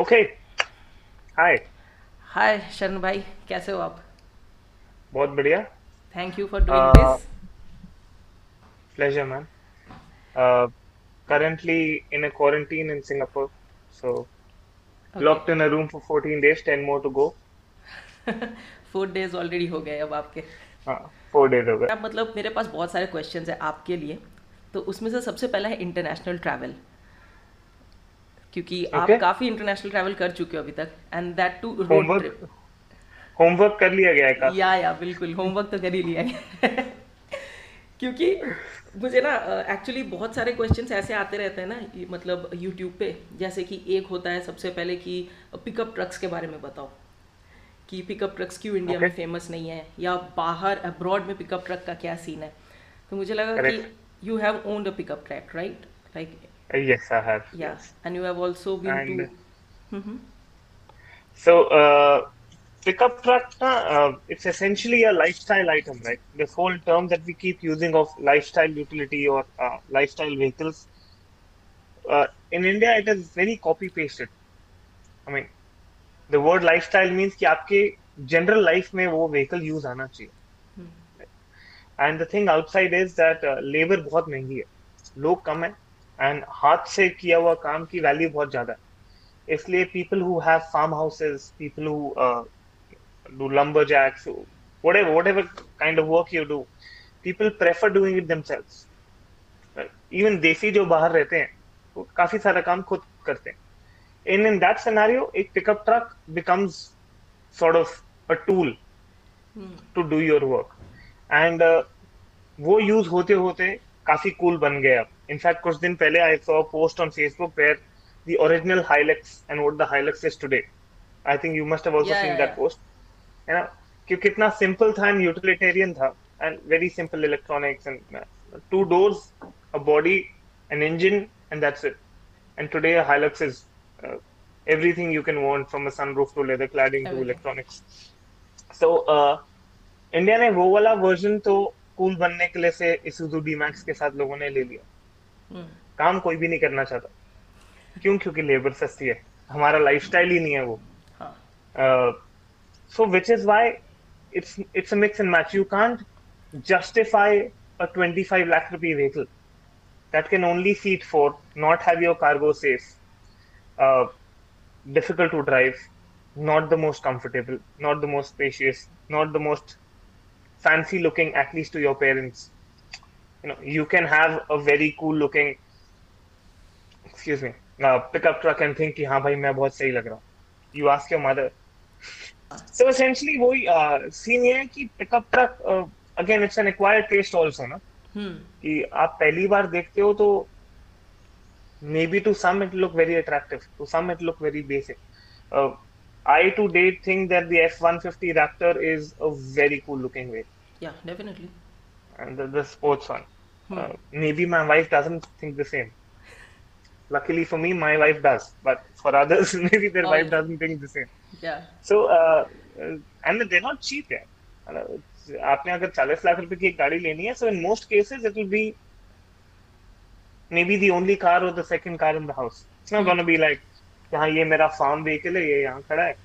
Okay hi हाय शरण भाई कैसे हो आप बहुत बढ़िया thank you for doing Uh, this pleasure man uh, currently in a quarantine in Singapore so locked in a room for 14 days 10 more to go four days already हो गए अब आपके। हाँ फोर डेज़ हो गए। अब मतलब मेरे पास बहुत सारे क्वेश्चन है आपके लिए तो उसमें से सबसे पहला है इंटरनेशनल ट्रैवल क्योंकि okay. आप काफ़ी इंटरनेशनल ट्रैवल कर चुके हो अभी तक and that too road homework trip homework कर लिया गया है काफ़ी। या या बिल्कुल होमवर्क तो कर ही लिया है। क्योंकि मुझे ना एक्चुअली बहुत सारे क्वेश्चंस ऐसे आते रहते हैं ना मतलब यूट्यूब पे जैसे कि एक होता है सबसे पहले कि पिकअप ट्रक्स के बारे में बताओ। कि पिकअप ट्रक्स क्यों इंडिया okay. में फ़ेमस नहीं है या बाहर अब्रॉड में पिकअप ट्रक का क्या सीन है तो मुझे लगा Correct. कि you have owned a pickup truck right like yes I have या and you have also been And- to So, uh, pickup truck, uh, it's essentially a lifestyle item, right? This whole term that we keep using of lifestyle utility or uh, lifestyle vehicles. Uh, in India, it is very copy pasted. I mean, the word lifestyle means कि आपके general life में वो vehicle use आना चाहिए. The thing outside is that uh, labor बहुत महँगी है, लोग कम है, and हाथ से किया हुआ काम की value बहुत ज़्यादा है. इसलिए people who have farmhouses, people who uh, do lumberjacks, whatever whatever kind of work you do, people prefer doing it themselves. Right? Even देसी जो बाहर रहते हैं, वो काफ़ी सारा काम खुद करते हैं. And in that scenario, a pickup truck becomes sort of a tool to do your work. And uh, वो यूज़ होते होते काफ़ी कूल बन गए अब. इनफैक्ट कुछ दिन पहले I saw post on Facebook where the original Hilux and what the Hilux is today. I think you must have also Yeah, seen yeah, that yeah. post. You know, कि कितना simple था and utilitarian था and very simple electronics and uh, two doors, a body, an engine, and that's it. And today a Hilux is uh, everything you can want from a sunroof to leather cladding to electronics. So uh, India ने वो वाला version तो cool बनने के लिए से Isuzu D-Max के साथ लोगों ने ले लिया काम कोई भी नहीं करना चाहता क्यों क्योंकि लेबर सस्ती है हमारा लाइफस्टाइल ही नहीं है वो हाँ so which is why it's it's a mix and match you can't justify a 25 lakh rupee vehicle that can only seat four not have your cargo safe uh, difficult to drive not the most comfortable not the most spacious not the most fancy looking at least to your parents you know you can have a very cool looking excuse me uh, pickup truck and think कि हाँ भाई मैं बहुत सही लग रहा हूँ you ask your mother so essentially वही सीन ये है कि pickup truck again it's an acquired taste also ना हम्म कि आप पहली बार देखते हो तो Maybe to some it look very attractive to some it look very basic I to date think that the F-150 Raptor is a very cool looking vehicle या definitely and the, the sports one. Uh, maybe my wife doesn't think the same. Luckily for me, my wife does, but for others, maybe their Oh, wife yeah. doesn't think the same. या So, uh, uh, and they're not cheap yet. Uh, आपने अगर 40 लाख रुपए की एक गाड़ी लेनी है, so in most cases it will be maybe the only car or the second car in the house. It's not gonna be like कि हाँ ये मेरा फार्म व्हीकल है, ये यहाँ खड़ा है,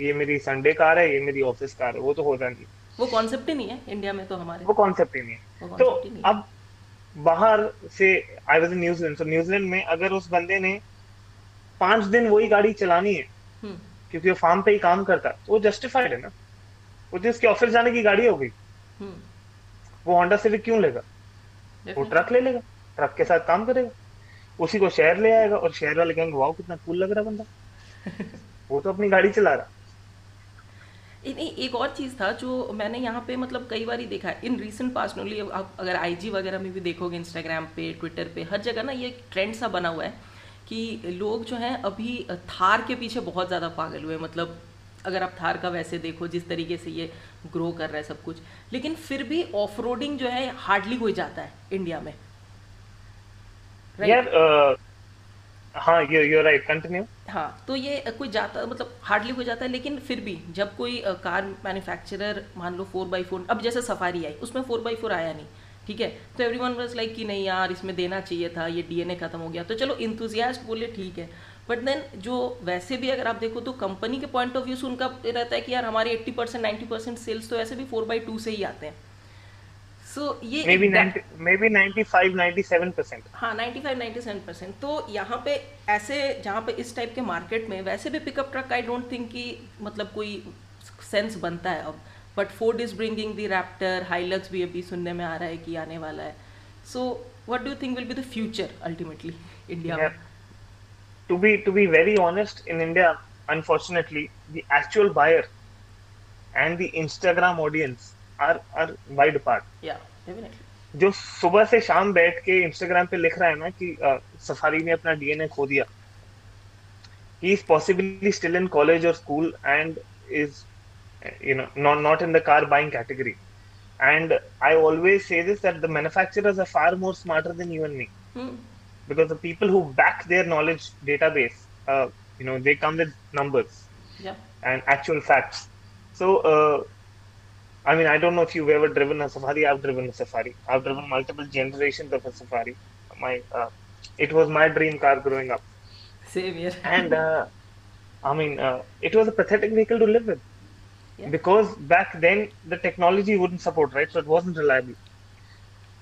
ये मेरी संडे कार है, ये मेरी ऑफ़िस कार है, वो तो होता नहीं. वो कॉन्सेप्ट ही नहीं है इंडिया में तो हमारे। वो कॉन्सेप्ट ही नहीं है। तो नहीं अब बाहर से आई वाज न्यूजीलैंड तो न्यूजीलैंड में अगर उस बंदे ने पाँच दिन वही गाड़ी चलानी है हम्म। क्योंकि वो फार्म पे ही काम करता तो वो जस्टिफाइड है ना। वो तो उसके ऑफ़िस जाने की गाड़ी हो गई। हम्म। वो होंडा सिविक क्यों लेगा? वो ट्रक ले लेगा। ट्रक के साथ काम करेगा। उसी को शहर ले आएगा और शहर वाले कहेंगे वाह कितना कूल लग रहा बंदा। वो तो अपनी गाड़ी चला रहा। नहीं एक और चीज़ था जो मैंने यहाँ पे मतलब कई बार ही देखा है। इन रीसेंट पास्ट ओनली आप अगर आईजी वगैरह में भी देखोगे इंस्टाग्राम पे ट्विटर पे हर जगह ना ये ट्रेंड सा बना हुआ है कि लोग जो हैं अभी थार के पीछे बहुत ज़्यादा पागल हुए मतलब अगर आप थार का वैसे देखो जिस तरीके से ये ग्रो कर रहा है सब कुछ। लेकिन फिर भी ऑफ़ रोडिंग जो है हार्डली कोई जाता है इंडिया में। यार हाँ यू यू राइट कंटिन्यू हाँ तो ये कोई जाता मतलब हार्डली कोई जाता है लेकिन फिर भी जब कोई कार मैन्युफैक्चरर मान लो फोर बाई फोर अब जैसे सफारी आई उसमें फोर बाई फोर आया नहीं ठीक है? तो एवरी वन वॉज़ लाइक कि नहीं यार इसमें देना चाहिए था ये डीएनए खत्म हो गया तो चलो इंथुजियास्ट बोले ठीक है बट देन जो वैसे भी अगर आप देखो तो कंपनी के पॉइंट ऑफ़ व्यू से उनका रहता है कि यार हमारे eighty percent ninety percent sales तो ऐसे भी फोर बाई टू से ही आते हैं। सो ये maybe maybe ninety five ninety seven percent हाँ 95 97 परसेंट तो यहाँ पे ऐसे जहाँ पे इस टाइप के मार्केट में वैसे भी pickup truck I don't think कि मतलब कोई सेंस बनता है अब। But Ford is bringing the Raptor Hilux भी अभी सुनने में आ रहा है कि आने वाला है। So what do think will be the future ultimately India में? To be to be very honest in india unfortunately the actual buyer and the instagram audience are are wide part जो सुबह से शाम बैठ के इंस्टाग्राम पे लिख रहा है ना कि सफारी ने अपना डीएनए खो दिया। He is possibly still in college और school and is you know not in the car buying category and I always say this that the manufacturers are far more smarter than you and me because the people who back their knowledge database you know they come with numbers and actual facts so I mean, I don't know if you've ever driven a safari. I've driven a safari. I've driven multiple generations of a safari. My, uh, it was my dream car growing up. Same here. and uh, I mean, uh, it was a pathetic vehicle to live with yeah. because back then the technology wouldn't support, right? So it wasn't reliable.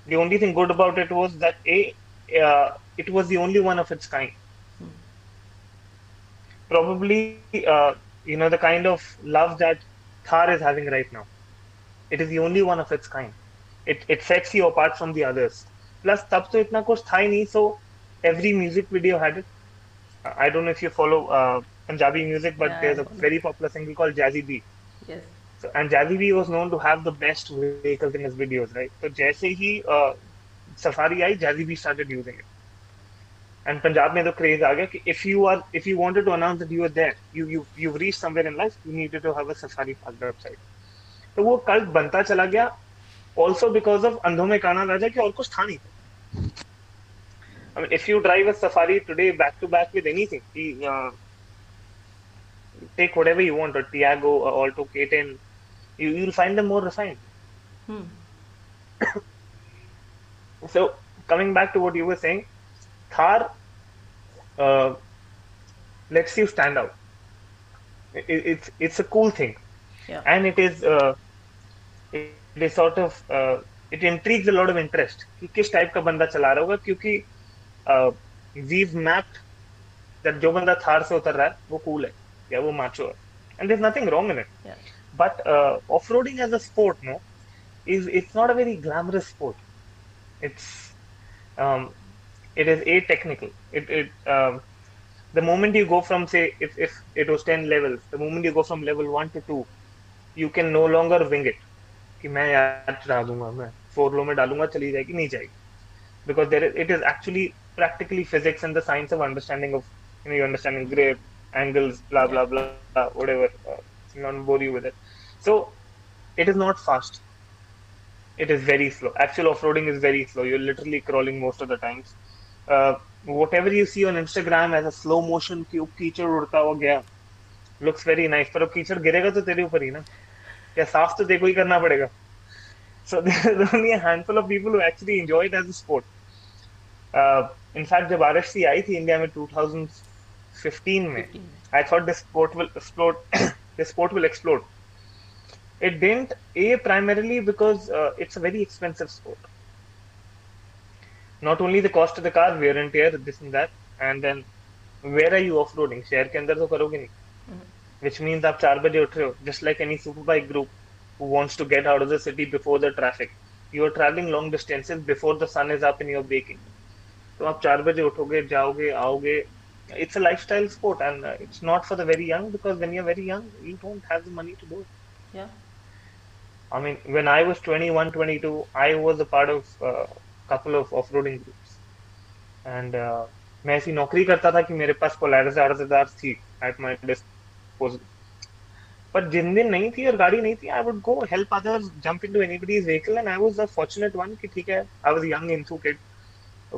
The only thing good about it was that a, uh, it was the only one of its kind. Hmm. Probably, uh, you know, the kind of love that Thar is having right now It is the only one of its kind. It it sets you apart from the others. Plus, तब तो इतना कुछ था ही नहीं, so every music video had it. Uh, I don't know if you follow uh, Punjabi music, but Yeah, I there's a follow. very popular singer called Jazzy B. Yes So, and Jazzy B was known to have the best vehicles in his videos, right? So जैसे ही uh, Safari I, Jazzy B started using it. And Punjab में तो craze आ गया कि if you are if you wanted to announce that you were there, you you you've reached somewhere in life, you needed to have a Safari parked outside. तो वो cult बनता चला गया also because of अंधों में काना राजा कि और कुछ था नहीं I mean, if you drive a Safari today back to back with anything, कि, uh, take whatever you want, a Tiago, a Alto K10, you, you'll find them more refined. hmm. So, coming back to what you were saying, Thar uh, lets you stand out. It, it's it's a cool thing, या and it is uh, it, it is sort of uh, it intrigues a lot of interest कि किस type का बंदा चला रहा होगा क्योंकि uh, we've mapped that जो बंदा थार से उतर रहा है वो cool है या वो macho है and there's nothing wrong in it या but uh, off-roading as a sport no is it's not a very glamorous sport it's um, it is a technical it, it um, the moment you go from say if, if it was 10 levels the moment you go from level 1 to 2 you can no longer wing it कि मैं यार चढ़ा दूँगा मैं four लो में डालूँगा चली जाएगी नहीं जाएगी। Because there it is actually practically physics and the science of understanding of you understanding grip angles so it is not fast it is very slow actual off roading is very slow you're literally crawling most of the times whatever you see on Instagram as a slow motion की कीचड़ उड़ता हुआ गया। Looks very nice पर अब कीचड़ गिरेगा तो तेरे ऊपर ही ना। या साफ़ तो को ही करना पड़ेगा only a handful of people who actually enjoy it as a sport uh, in fact जब RFC आई थी इंडिया में 2015 में 15 में I thought this sport will explode. this sport will explode. It didn't. A primarily because uh, it's a very expensive sport. Not only the cost of the car, wear and tear, this and that, and then where are you off-roading? शहर के अंदर तो करोगे नहीं. Which means आप चार बजे उठ रहे हो. Just like any superbike group who wants to get out of the city before the traffic. You are traveling long distances before the sun is up and you're baking. तो आप चार बजे उठोगे जाओगे आओगे it's a lifestyle sport and uh, it's not for the very young because when you're very young you don't have the money to do it या i mean when i was 21 22 i was a part of a uh, couple of off-roading groups and uh, मैं ऐसी नौकरी करता था कि मेरे पास Polaris are थी at my पर जिन दिन नहीं थी और गाड़ी नहीं थी I would go help others jump into anybody's vehicle and I was the fortunate one कि ठीक है I was young into kid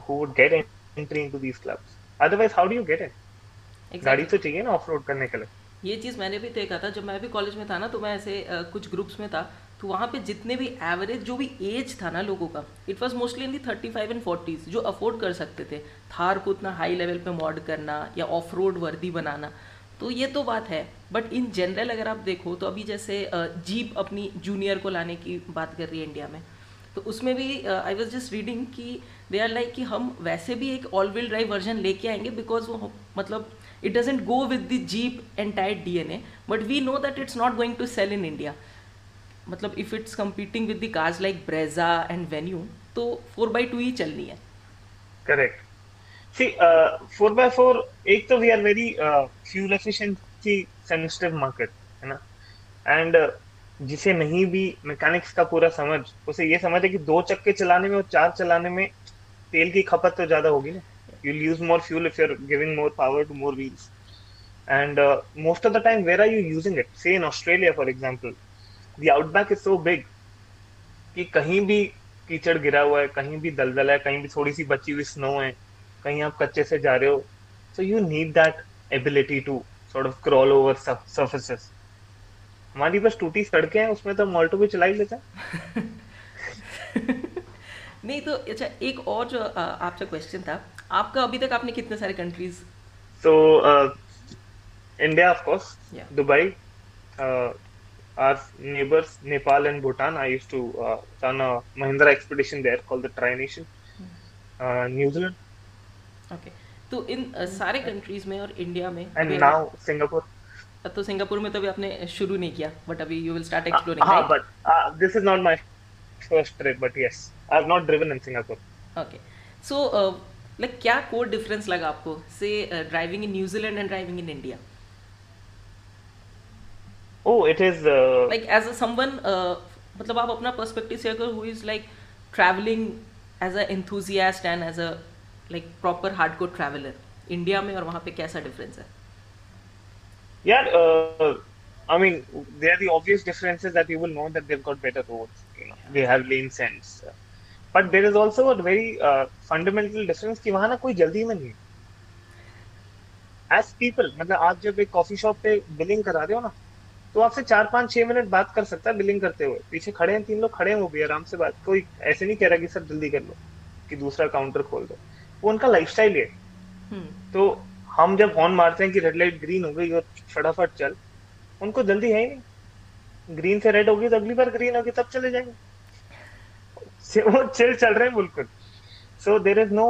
who would get entry into these clubs. Otherwise how do you get it गाड़ी तो चाहिए ना of करने के लिए। ये चीज़ मैंने भी देखा था जब मैं भी कॉलेज में था ना तो मैं ऐसे अ, कुछ ग्रुप्स में था तो वहाँ पे जितने भी एवरेज जो भी एज था ना लोगों का it was mostly in the thirty five and forties जो अफोर्ड कर सकते थे। थार को उतना हाई लेवल पे मॉड करना या ऑफ़ रोड वर्दी बनाना। तो ये तो बात है। बट इन जनरल अगर आप देखो तो अभी जैसे जीप अपनी जूनियर को लाने की बात कर रही है इंडिया में तो उसमें भी आई वॉज़ जस्ट रीडिंग कि दे आर लाइक कि हम वैसे भी एक ऑल व्हील ड्राइव वर्जन लेके आएँगे बिकॉज़ वो मतलब it doesn't go with the jeep entire D N A but we know that it's not going to sell in India मतलब if it's competing with the cars like Brezza and Venue तो four by two ही चलनी है। Correct see four by four एक तो we are very fuel efficiency sensitive market है ना? And जिसे नहीं भी मैकेनिक्स का पूरा समझ, उसे ये समझ है कि दो चक्के चलाने में और चार चलाने में तेल की खपत तो ज़्यादा होगी ना। You use more fuel if you are giving more power to more wheels and most of the time where are you using it say in Australia for example the outback is so big कि कहीं भी कीचड़ गिरा हुआ है, कहीं भी दलदल है, कहीं भी थोड़ी सी बची हुई स्नो है कहीं आप कच्चे से जा रहे हो so you need that ability to sort of crawl over surfaces हमारी बस टूटी सड़कें हैं उसमें तो मोल्टो भी चला ही लेता नहीं तो अच्छा एक और जो आपका क्वेश्चन था आपका अभी तक आपने कितने सारे countries so India of course Dubai are neighbours Nepal and Bhutan I used to run a Mahindra expedition there called the try New Zealand okay तो इन सारे कंट्रीज़ में और इंडिया में अभी now singapore. तो सिंगापुर में तो अभी आपने शुरू नहीं किया बट अभी you will start exploring right but uh, this is not my first trip, but yes, I've not driven in Singapore. Okay so like क्या कोर डिफरेंस लगा आपको? Say driving in New Zealand and driving in India Oh, it is. Uh, like as a someone मतलब आप अपना perspective share करो who is like travelling as a enthusiast and as a like proper hardcore traveller India में और वहाँ पे कैसा difference है uh, I mean, there are the obvious differences that you will know that they've got better roads. You know, they have lane sense. But there is also a very uh, fundamental difference कि वहाँ ना कोई जल्दी में नहीं as people मतलब आप जब एक कॉफ़ी शॉप पे बिलिंग करा रहे हो ना तो आपसे चार पाँच छह मिनट बात कर सकता है बिलिंग करते हुए पीछे खड़े हैं तीन लोग खड़े हैं वो भी आराम से बात कोई ऐसे नहीं कह रहा कि सर जल्दी कर लो कि दूसरा काउंटर खोल दो वो उनका लाइफस्टाइल है हम्म। तो हम जब हॉर्न मारते हैं कि रेड लाइट ग्रीन हो गई और फटाफट चल उनको जल्दी है ही नहीं। ग्रीन से रेड होगी तो अगली बार ग्रीन होगी तब चले जाएँगे। वो चिल चल रहे हैं बिल्कुल। So there is no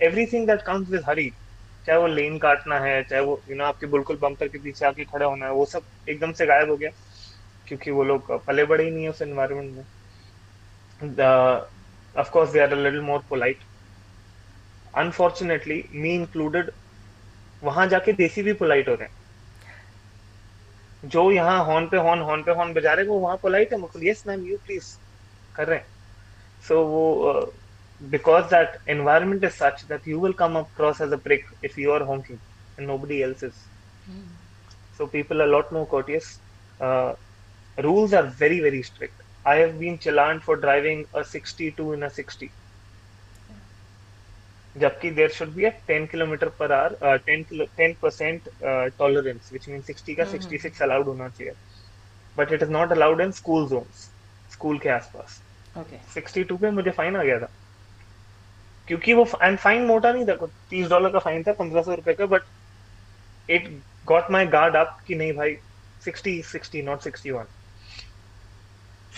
everything that comes with hurry चाहे वो लेन काटना है चाहे वो यू नो आपके बिल्कुल बम्पर के पीछे आके खड़ा होना है वो सब एकदम से गायब हो गया। क्योंकि वो लोग पले बड़े ही नहीं है उस एनवायरमेंट में। Of course they are a little more polite unfortunately me included वहाँ जाके देसी भी पोलाइट हो। रहे जो यहाँ हॉर्न पे हॉर्न हॉर्न पे हॉर्न बजा रहे वो वहाँ पोलाइट है मतलब यस मैम यू प्लीज़ कर रहे सो so, वो because that environment is such that you will come across as a prick if you are honking and nobody else is so people are lot no courteous rules are very very strict. I have been challenged for driving a 62 in a 60 जबकि there should be a 10 kilometre per hour 10 kilo 10 percent tolerance which mean 60 का 66 allowed होना चाहिए। But it is not allowed in school zones school के आसपास। Okay 62 पे मुझे fine आ गया था। क्योंकि वो एंड फाइन मोटा नहीं था 30 डॉलर का फाइन था 1500 रुपए का but it got my guard up कि नहीं भाई 60 60 not 61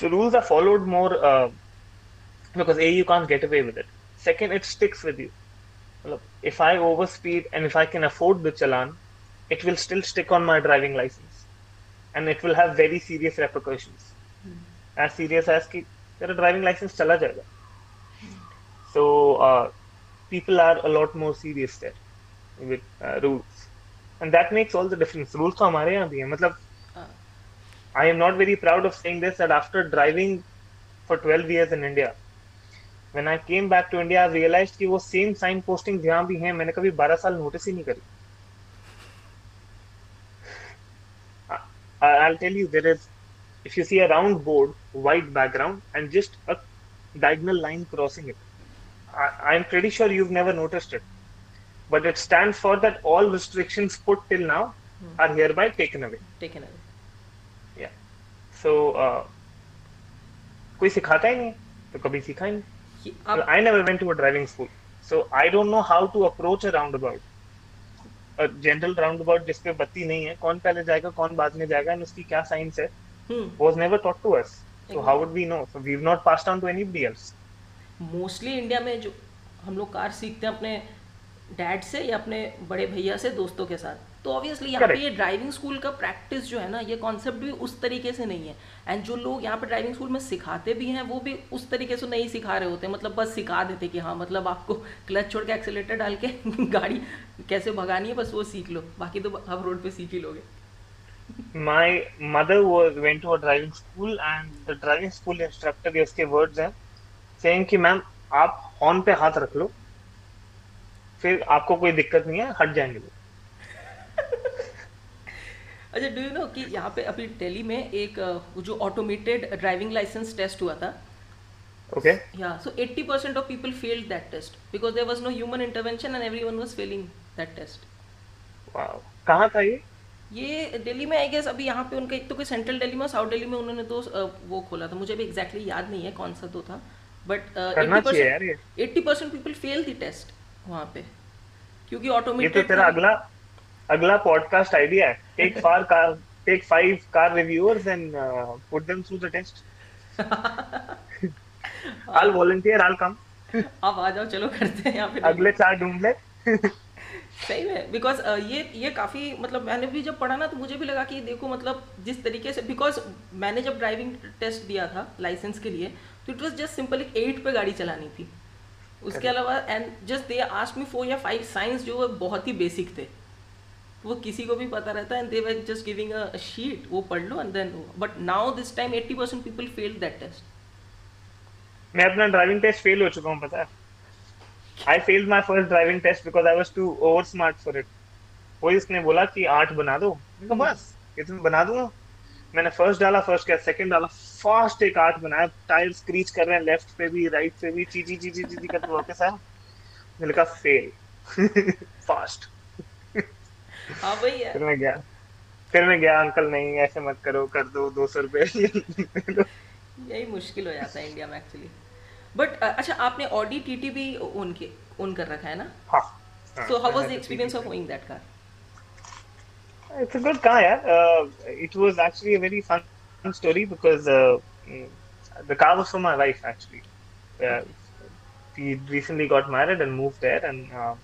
so rules are followed more uh, because a you can't get away with it second it sticks with you Look, if i overspeed and if i can afford the challan it will still stick on my driving license and it will have very serious repercussions as serious as कि तेरा driving license चला जाएगा so uh, people are a lot more serious there with uh, rules and that makes all the difference rules तो हमारे यहाँ भी हैं मतलब I am not very proud of saying this that after driving for 12 years in India, when I came back to India, I realized कि वो same sign posting जहाँ भी हैं मैंने कभी 12 साल नोटिस ही नहीं करी I'll tell you there is if you see a round board, white background, and just a diagonal line crossing it. I, I'm pretty sure you've never noticed it. but it stands for that all restrictions put till now hmm. are hereby taken away. Taken away Yeah. So uh, कोई सिखाता ही नहीं तो कभी सीखा ही नहीं आप I never went to a driving school, so I don't know how to approach a roundabout. A general roundabout जिसपे बत्ती नहीं है कौन पहले जाएगा कौन बाद में जाएगा and उसकी क्या साइंस है hmm. was never taught to us. So how would we know? So we've not passed on to anybody else. Mostly India में जो हम लोग कार सीखते हैं अपने डैड से या अपने बड़े भैया से दोस्तों के साथ। तो ऑब्वियसली यहाँ पे ये ड्राइविंग स्कूल का प्रैक्टिस जो है ना ये कॉन्सेप्ट भी उस तरीके से नहीं है। एंड जो लोग यहाँ पे ड्राइविंग स्कूल में सिखाते भी हैं वो भी उस तरीके से नहीं सिखा रहे होते। मतलब बस सिखा देते कि हाँ मतलब आपको क्लच छोड़ के एक्सीलेटर डाल के गाड़ी कैसे भगानी है बस वो सीख लो। बाकी तो आप रोड पे सीख ही लोगे। My mother was went to a driving school and the driving school instructor के उसके words हैं saying कि मैम आप हॉर्न पे हाथ रख लो फिर आपको कोई दिक्कत नहीं है हट जाएँगे लोग। अच्छा डू यू नो कि यहाँ पे अभी दिल्ली में एक जो ऑटोमेटेड ड्राइविंग लाइसेंस टेस्ट हुआ था। Okay Yeah, so 80% of people failed that test because there was no human intervention and everyone was failing that test. Wow कहाँ था ये? ये दिल्ली में आई गेस अभी यहाँ पे उनका एक तो कोई सेंट्रल दिल्ली में साउथ दिल्ली में उन्होंने तो वो खोला था। मुझे भी एग्जैक्टली exactly याद नहीं है कौन सा तो था but eighty percent people fail the test वहाँ पे। क्योंकि ये तो तेरा अगला अगला पॉडकास्ट आइडिया है। Take four car take five car reviewers and put them through the test I'll volunteer I'll come. आप आ जाओ चलो करते हैं यहाँ पे। अगले चार ढूंढ ले। सही में बिकॉज़ ये ये काफ़ी मतलब मैंने भी जब पढ़ा ना तो मुझे भी लगा कि देखो मतलब जिस तरीके से बिकॉज़ मैंने जब ड्राइविंग टेस्ट दिया था लाइसेंस के लिए तो इट वॉज़ जस्ट सिंपल एक एट पे गाड़ी चलानी थी। उसके अलावा and just they asked me four या फाइव साइंस जो बहुत ही बेसिक थे। वो किसी को भी पता रहता है and they were just giving a sheet वो पढ़ लो and then but now this time eighty percent people fail that test मैं अपना ड्राइविंग टेस्ट फेल हो चुका हूँ पता है। I failed my first driving test because I was too over smart for it वो इसने बोला कि आठ बना दो? मैंने कहा बस ये तो मैं बना दूँगा। मैंने फ़र्स्ट डाला फ़र्स्ट किया सेकंड डाला। फास्ट एक आठ बनाया टायर स्क्रीच कर रहे हैं लेफ़्ट पे भी राइट पे भी चीची चीची चीची करके वापस आया। मैंने कहा फेल फास्ट हाँ वही है। फिर मैं गया। फिर मैं गया अंकल नहीं ऐसे मत करो कर दो दो सौ रुपए यही मुश्किल हो जाता है इंडिया में एक्चुअली बट अच्छा आपने ऑडी टीटी भी ओन के ओन कर रखा है ना? हाँ So how was the experience of owning that car? It's a good car, yeah. Uh, it was actually a very fun story because uh, mm, the car was for my wife actually. Uh, we recently got married and moved there, and uh,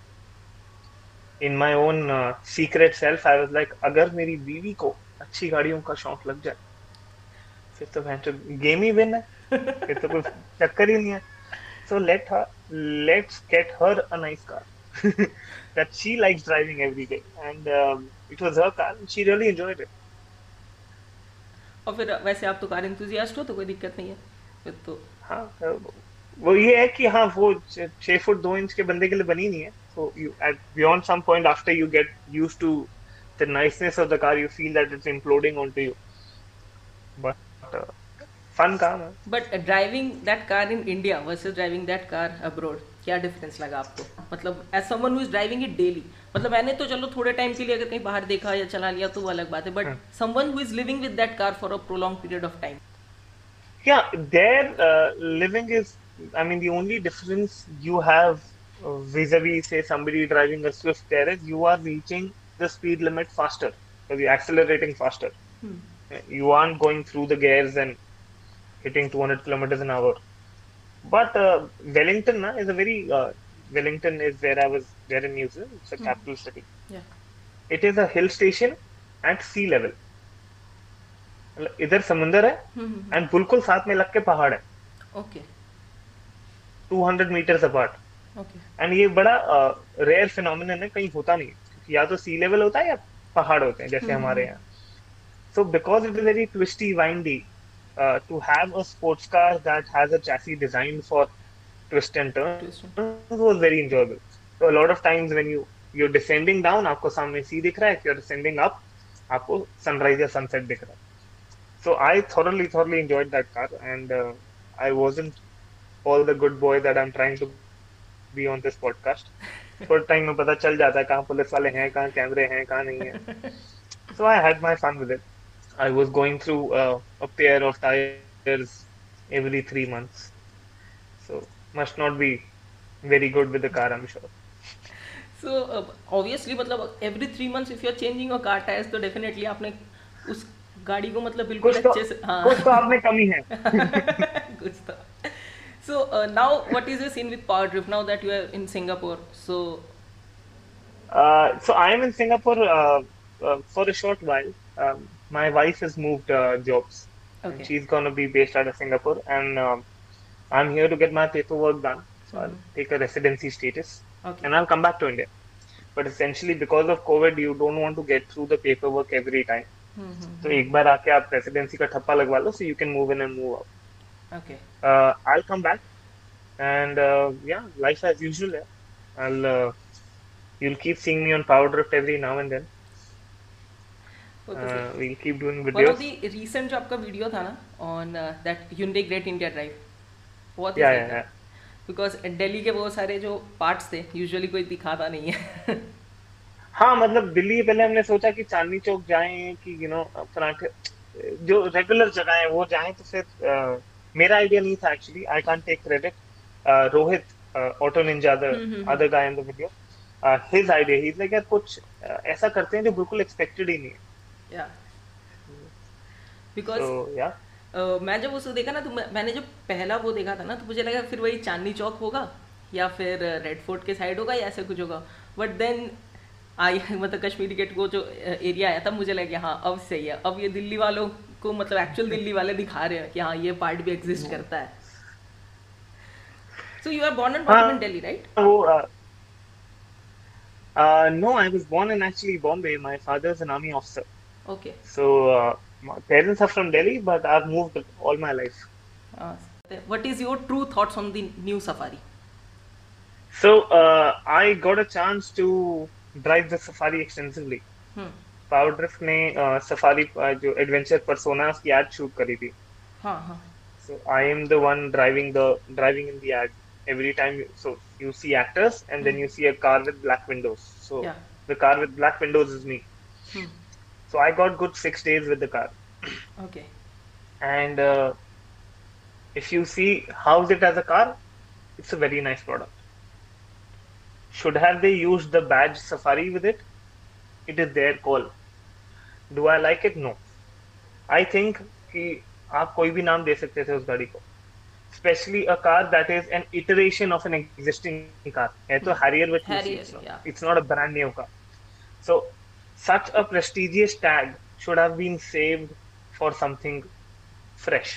in my own uh, secret self, I was like, अगर मेरी बीवी को अच्छी गाड़ियों का शौक लग जाए, फिर तो मैं तो गेम ही विन है, फिर तो कोई चक्कर ही नहीं है. So let her, let's get her a nice car. that she likes driving every day, and um, it was her car. and She really enjoyed it. और फिर वैसे आप तो कार इंथुजियास्ट हो तो कोई दिक्कत नहीं है। फिर तो हाँ वो ये है कि हाँ वो छ- फुट दो इंच के बंदे के लिए बनी नहीं है। So you at beyond some point after you get used to the niceness of the car you feel that it's imploding onto you. But uh, fun काम है but driving that car in India versus driving that car abroad क्या difference लगा आपको? मतलब as someone who is driving it daily मतलब मैंने तो चलो थोड़े टाइम के लिए अगर कहीं बाहर देखा या चला लिया तो वो अलग बात है but someone who is living with that car for a prolong period of time yeah their uh, living is i mean the only difference you have uh, vis-a-vis say somebody driving a swift there is you are reaching the speed limit faster because you're accelerating faster Hmm. you aren't going through the gears and hitting 200 kilometers an hour but uh, wellington na, is a very uh, wellington is where i was there in new zealand. It's a capital city. या it is a hill station at sea level. इधर समुंदर है and बिल्कुल साथ में लग के पहाड़ है। ओके 200 मीटर्स अपार्ट एंड ये बड़ा रेयर फिनोमिनन है कहीं होता नहीं या तो सी लेवल होता है या पहाड़ होते हैं जैसे हमारे यहाँ। So because it is very twisty windy to have a sports car that has a for twist and turn was very enjoyable so a lot of times when you you're descending down आपको सामने सी दिख रहा है if you're descending up आपको sunrise या sunset दिख रहा है so I thoroughly thoroughly enjoyed that car and uh, I wasn't all the good boy that I'm trying to be on this podcast थोड़े टाइम में पता चल जाता है कहाँ पुलिस वाले हैं कहाँ कैमरे हैं कहाँ नहीं है so I had my fun with it. I was going through uh, a pair of tires every three months, must not be very good with the car, I'm sure. So obviously uh, मतलब every three months if you are changing a car tyres तो definitely आपने उस गाड़ी को मतलब बिल्कुल कुछ तो अच्छे से हाँ कुछ तो आप में कमी है कुछ तो so uh, now what is your scene with power drift now that you are in singapore so Uh, so I am in Singapore uh, uh, for a short while. Um, my wife has moved uh, jobs, and okay she's gonna be based out of Singapore, and um, I'm here to get my paperwork done. So I'll Mhm. take a residency status, okay and I'll come back to India. But essentially, because of COVID, you don't want to get through the paperwork every time. hmm, hmm, तो एक बार आके आप residency का ठप्पा लगवा लो, so you can move in and move out. okay Uh, I'll come back, and uh, yeah, life as usual. Yeah. I'll uh, you'll keep seeing me on Power Drift every now and then. वो तो सही Uh, we'll keep doing one off videos. The recent जो आपका video था ना on that Hyundai great India drive बहुत ही था yeah. Because Delhi के बहुत सारे जो पार्ट्स थे यूजुअली कोई दिखाता नहीं है। हाँ मतलब दिल्ली पहले हमने सोचा कि चांदनी चौक जाएँ कि यू नो पराठे जो रेगुलर जगह है वो जाएँ तो फिर मेरा आइडिया नहीं था actually I can't take credit Rohit Auto Ninja the other guy in the video his idea he like यार कुछ uh, ऐसा करते हैं जो बिल्कुल एक्सपेक्टेड ही नहीं है. या बिकॉज़ या Uh, मैं जब उसको देखा ना तो मैंने जब पहला वो देखा था ना तो मुझे लगा फिर वही चांदनी चौक होगा या फिर रेड फोर्ट के साइड होगा या ऐसा कुछ होगा। बट देन आई मतलब कश्मीरी गेट को जो एरिया आया तब मुझे लगा कि हाँ अब सही है। अब ये दिल्ली वालों को मतलब एक्चुअल दिल्ली वाले दिखा रहे हैं कि हाँ ये पार्ट भी एग्जिस्ट करता है। So you are born and born in Delhi right वो no I was born in actually Bombay. My father is an army officer. Okay uh, my parents are from Delhi, but I've moved all my life. What is your true thoughts on the new Safari So uh, I got a chance to drive the Safari extensively. Hmm Power Drift ने uh, Safari uh, जो adventure personas की ad shoot करी थी. हाँ हाँ So I am the one driving the driving in the ad. Every time, you, so you see actors, and then you see a car with black windows. So Yeah. the car with black windows is me. Hmm So I got good six days with the car. Okay And uh, if you see how's it as a car, it's a very nice product. Should have they used the badge Safari with it? It is their call. Do I like it? No. I think कि आप कोई भी नाम दे सकते थे उस गाड़ी को especially a car that is an iteration of an existing car है तो Harrier which we see, Harrier, it's not, yeah. it's not a brand new car so such a prestigious tag should have been saved for something fresh.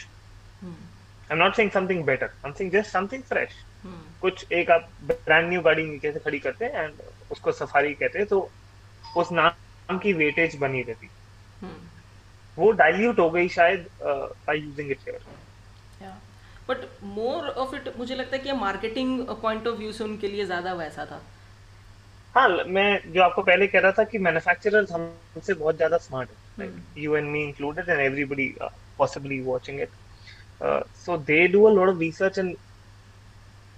Hmm I'm not saying something better. I'm saying just something fresh. हम्म कुछ एक आप brand new गाड़ी नीचे से खड़ी करते हैं and उसको सफारी कहते हैं तो उस नाम की वेटेज बनी रहती। हम्म वो डाइल्यूट हो गई शायद by using it here but more of it मुझे लगता है कि मार्केटिंग पॉइंट ऑफ़ व्यू से उनके लिए ज़्यादा वैसा था। हाँ मैं जो आपको पहले कह रहा था कि मैन्युफैक्चरर्स हमसे बहुत ज़्यादा स्मार्ट है। You and me included and everybody possibly watching it so they do a lot of research and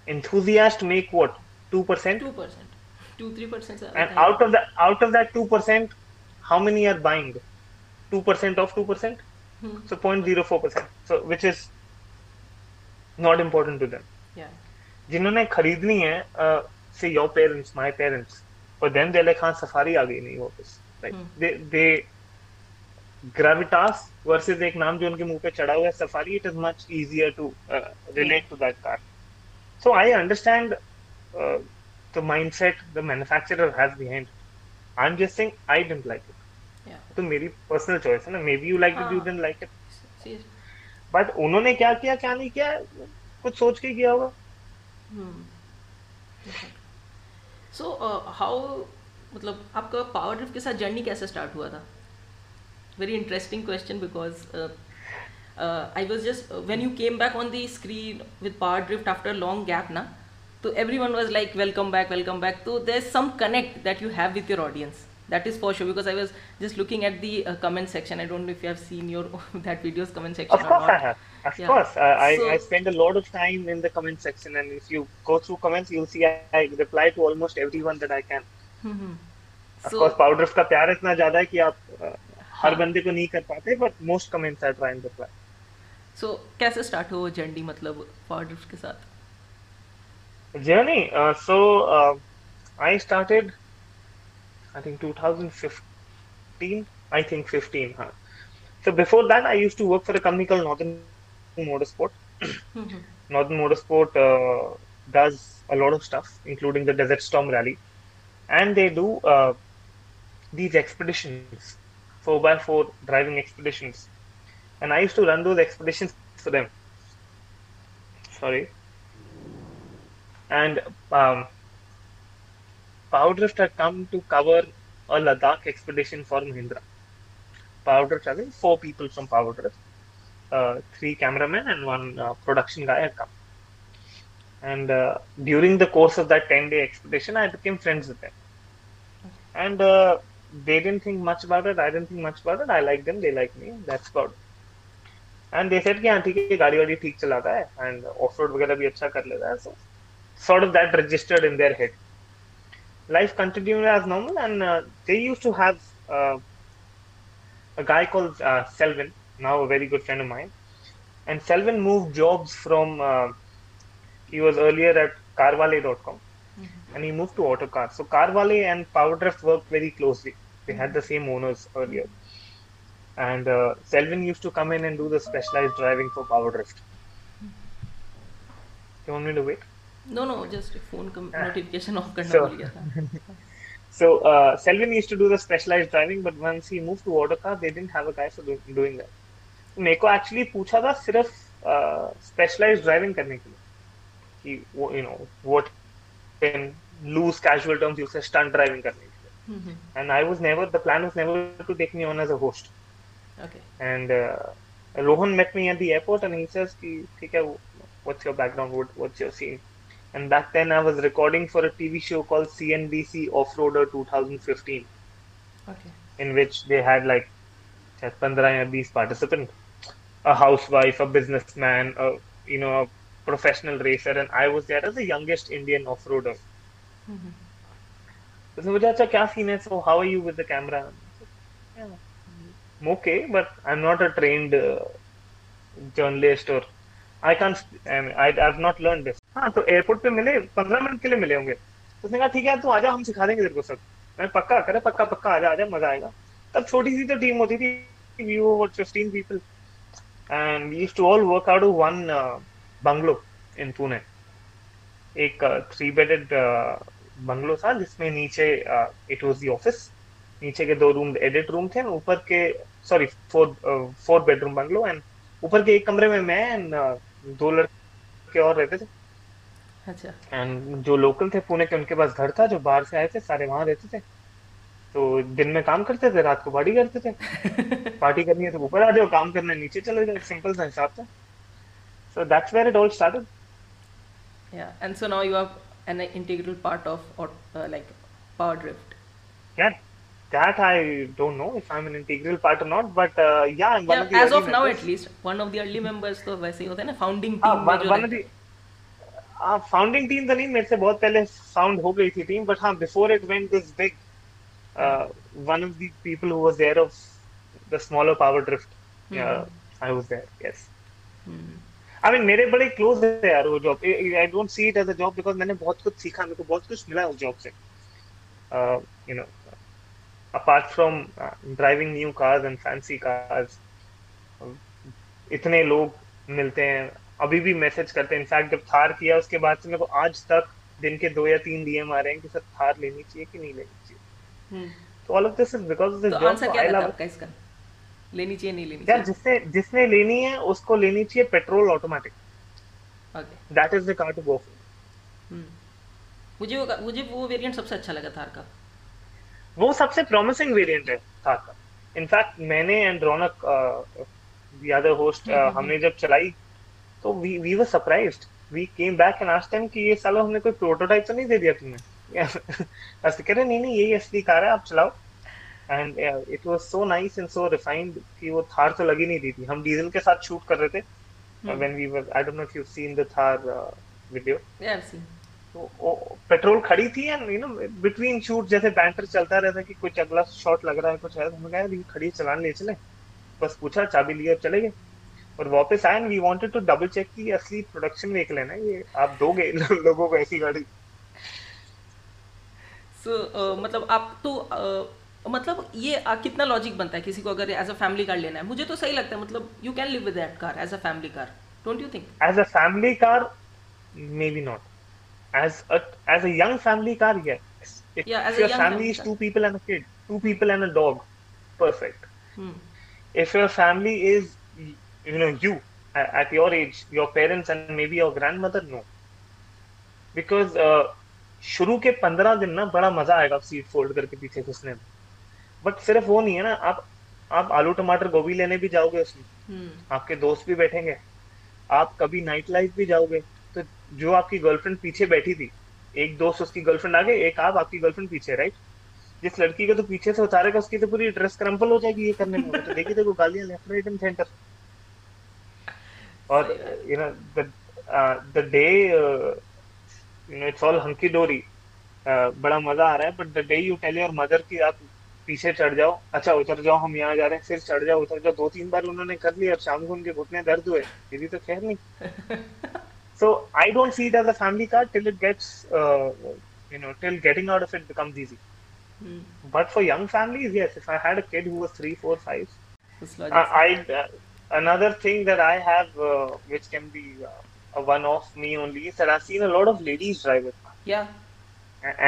enthusiast make what 2% two percent two three percent and out of that out of that 2% how many are buying? 2% of 2% so 0.04% so which is not important to them. जिन्होंने खरीदनी है say your parents my parents for them they like हाँ Safari आ गई नहीं वापस. Like Hmm. They they gravitas versus एक नाम जो उनके मुँह पे चढ़ा हुआ है Safari it is much easier to relate to that car so I understand the mindset the manufacturer has behind I am just saying I didn't like it तो मेरी पर्सनल चॉइस है ना. Maybe you like you हाँ. Like it but उन्होंने क्या किया क्या नहीं किया? कुछ सोच के किया होगा। सो हाउ मतलब आपका पावर ड्रिफ्ट के साथ जर्नी कैसे स्टार्ट हुआ था very interesting question because I was just when you came back on the screen with Power Drift after long gap ना तो everyone was like welcome back welcome back तो there is some connect that you have with your audience that is for sure because I was just looking at the uh, comment section. I don't know if you have seen your that video's comment section Of or course I have. Of Yeah. course, I, I, I So, spend a lot of time in the comment section, and if you go through comments, you'll see I, I reply to almost everyone that I can. Hmm Of so course, Powdrift का प्यार इतना ज्यादा है कि आप uh, हर हाँ बंदे को नहीं कर पाते, but most comments I try and reply. सो कैसे स्टार्ट हुआ वो जर्नी मतलब पावर ड्रिफ्ट के साथ Journey. Uh, so uh, I started, I think 2015. I think 15. Huh? So before that, I used to work for a company called Northern motorsport. Mm-hmm. Northern Motorsport uh, does a lot of stuff, including the Desert Storm Rally, and they do uh, these expeditions, four by four driving expeditions, and I used to run those expeditions for them. Sorry. And um, Powdrift had come to cover a Ladakh expedition for Mahindra. Powdrift, I think four people from Powdrift three cameramen and one uh, production guy had come. And uh, during the course of that 10 day expedition, I became friends with them. And uh, they didn't think much about it. I didn't think much about it. I liked them. They liked me. That's about it. And they said कि हाँ ठीक है गाड़ी वाड़ी ठीक चलाता है end of road वगैरह भी अच्छा कर लेता है सो sort of that registered in their head. Life continued as normal, and uh, they used to have uh, a guy called uh, Selvin, now a very good friend of mine. And Selvin moved jobs from, uh, he was earlier at carvale.com mm-hmm. and he moved to Autocar. So Carvale and PowerDrift worked very closely. They had the mm-hmm. same owners earlier. And uh, Selvin used to come in and do the specialized driving for PowerDrift. Mm-hmm. You want me to wait? No, no, just phone com- ah. notification off. So, so uh, Selvin used to do the specialized driving, but once he moved to Autocar, they didn't have a guy for do- doing that. मेरे को actually पूछा था सिर्फ़ specialise driving करने के लिए कि वो you know what in loose casual terms you say stunt driving करने के लिए. And I was never the plan was never to take me on as a host okay and Rohan met me at the airport and he says कि ठीक है what's your background what's your scene and back then I was recording for a TV show called CNBC offroader 2015 okay in which they had like 15 या 20 participant a housewife a businessman a you know a professional racer and I was there as the youngest Indian off-roader तो उसने मुझे अच्छा क्या scene है so how are you with the camera yeah, I'm okay but I'm not a trained uh, journalist or I can't I mean, I I've not learned this हाँ तो airport पे मिले पंद्रह मिनट के लिए मिले होंगे तो उसने कहा ठीक है तू आजा हम सिखा देंगे तेरे को सब मैं पक्का करे पक्का पक्का आजा आजा मजा आएगा तब छोटी सी तो टीम होती थी we were what 15 people and we used to all work out of one uh, bungalow in Pune. एक थ्री बेडेड बंगलो था जिसमें नीचे इट वाज द ऑफ़िस नीचे के दो रूम एडिट रूम थे ऊपर के sorry four four bedroom bungalow and ऊपर के एक कमरे में मैं एंड दो लड़के और रहते थे। अच्छा। एंड जो लोकल थे पुणे के उनके पास घर था जो बाहर से आए थे सारे वहाँ रहते थे। तो दिन में काम करते थे रात को पार्टी करते थे पार्टी करनी है तो ऊपर आ जाओ काम करना नीचे चले जाओ सिंपल सा हिसाब था so that's where it all started yeah and so now you are an integral part of or uh, like power drift Yeah, that I don't know if I'm an integral part or not, but uh, yeah, I'm one yeah of the as of now members. at least one of the early members तो वैसे ही होते हैं ना founding हाँ, team one, one of the founding team तो नहीं मेरे से बहुत पहले फाउंड हो गई थी टीम बट हाँ before it went this big one of the people who was there of the smaller power drift I was there yes hmm, I mean मेरे बड़े क्लोज है यार वो job I don't see it as a job because मैंने बहुत कुछ सीखा मेरे को बहुत कुछ मिला उस जॉब से। You know apart from uh, driving new cars and fancy cars इतने लोग मिलते हैं। अभी भी मैसेज करते हैं। इनफैक्ट जब थार किया उसके बाद से मेरे को आज तक दिन के दो या तीन डीएम आ रहे हैं कि सर थार लेनी चाहिए कि नहीं लेनी। तो all of this is because of this job answer क्या आई लव आपका इसका? लेनी चाहिए नहीं लेनी यार जिसने जिसने लेनी है उसको लेनी चाहिए petrol automatic okay that is the car to go hmm. मुझे वो मुझे वो वेरिएंट सबसे अच्छा लगा थार का वो सबसे प्रॉमिसिंग वेरिएंट है थार का इनफैक्ट मैंने and Raunak the other host हमने जब चलाई तो we we were surprised we came back and asked them कि ये सालो हमने कोई प्रोटोटाइप तो नहीं दे दिया तुमने? रहे नहीं नहीं यही असली कार है आप चलाओ। And it was so nice and so refined कि वो थार तो लगी नहीं रही थी। हम डीजल के साथ शूट कर रहे थे when we were I don't know if you've seen the Thar uh, video Yeah, तो पेट्रोल खड़ी थी and you know between shoot जैसे बैंटर चलता रहता कि कुछ अगला शॉट लग रहा है कुछ है तो हमने कहा यार ये खड़ी चलान ले चले। बस पूछा चाबी लिए और चले गए? और वापस आए we wanted to double check कि असली प्रोडक्शन व्हीकल है ना ये आप दोगे लोगों को ऐसी गाड़ी? मतलब आप तो मतलब ये कितना लॉजिक बनता है किसी को अगर एज अ फैमिली कार लेना है? मुझे तो सही लगता है मतलब you can live with that car as a family car don't you think as a family car maybe not as a as a young family car yes yeah as a young family is two people and a kid two people and a dog perfect if your family is you know you at your age your parents and maybe your grandmother no because शुरू के पंद्रह दिन ना बड़ा मज़ा आएगा seat fold करके पीछे घुसने में। बट सिर्फ़ वो नहीं है ना आप आप आलू टमाटर गोभी लेने भी जाओगे उसमें। Hmm. आपके दोस्त भी बैठेंगे। आप कभी नाइट लाइफ भी जाओगे। तो जो आपकी गर्लफ्रेंड पीछे बैठी थी एक दोस्त उसकी गर्लफ्रेंड आगे एक आप आपकी गर्लफ्रेंड पीछे राइट जिस लड़की को तो पीछे से उतारेगा उसकी तो पूरी ड्रेस क्रम्पल हो जाएगी ये करने में। तो देखिए देखो गालियाँ लेफ़्ट राइट एंड सेंटर और you know the the you know it's all hunky dory बड़ा मज़ा आ रहा है but the day you tell your mother कि आप पीछे चढ़ जाओ अच्छा उतर जाओ हम यहाँ जा रहे हैं फिर चढ़ जाओ उतर जाओ दो तीन बार उन्होंने कर लिया और शाम को उनके घुटने दर्द हुए मेरी तो खैर नहीं so I don't see it as a family car till it gets uh, you know till getting out of it becomes easy Hmm. but for young families yes if I had a kid who was three four five उस uh, logic I uh, another thing that I have uh, which can be uh, a one off me only is that I've seen a lot of ladies drive it या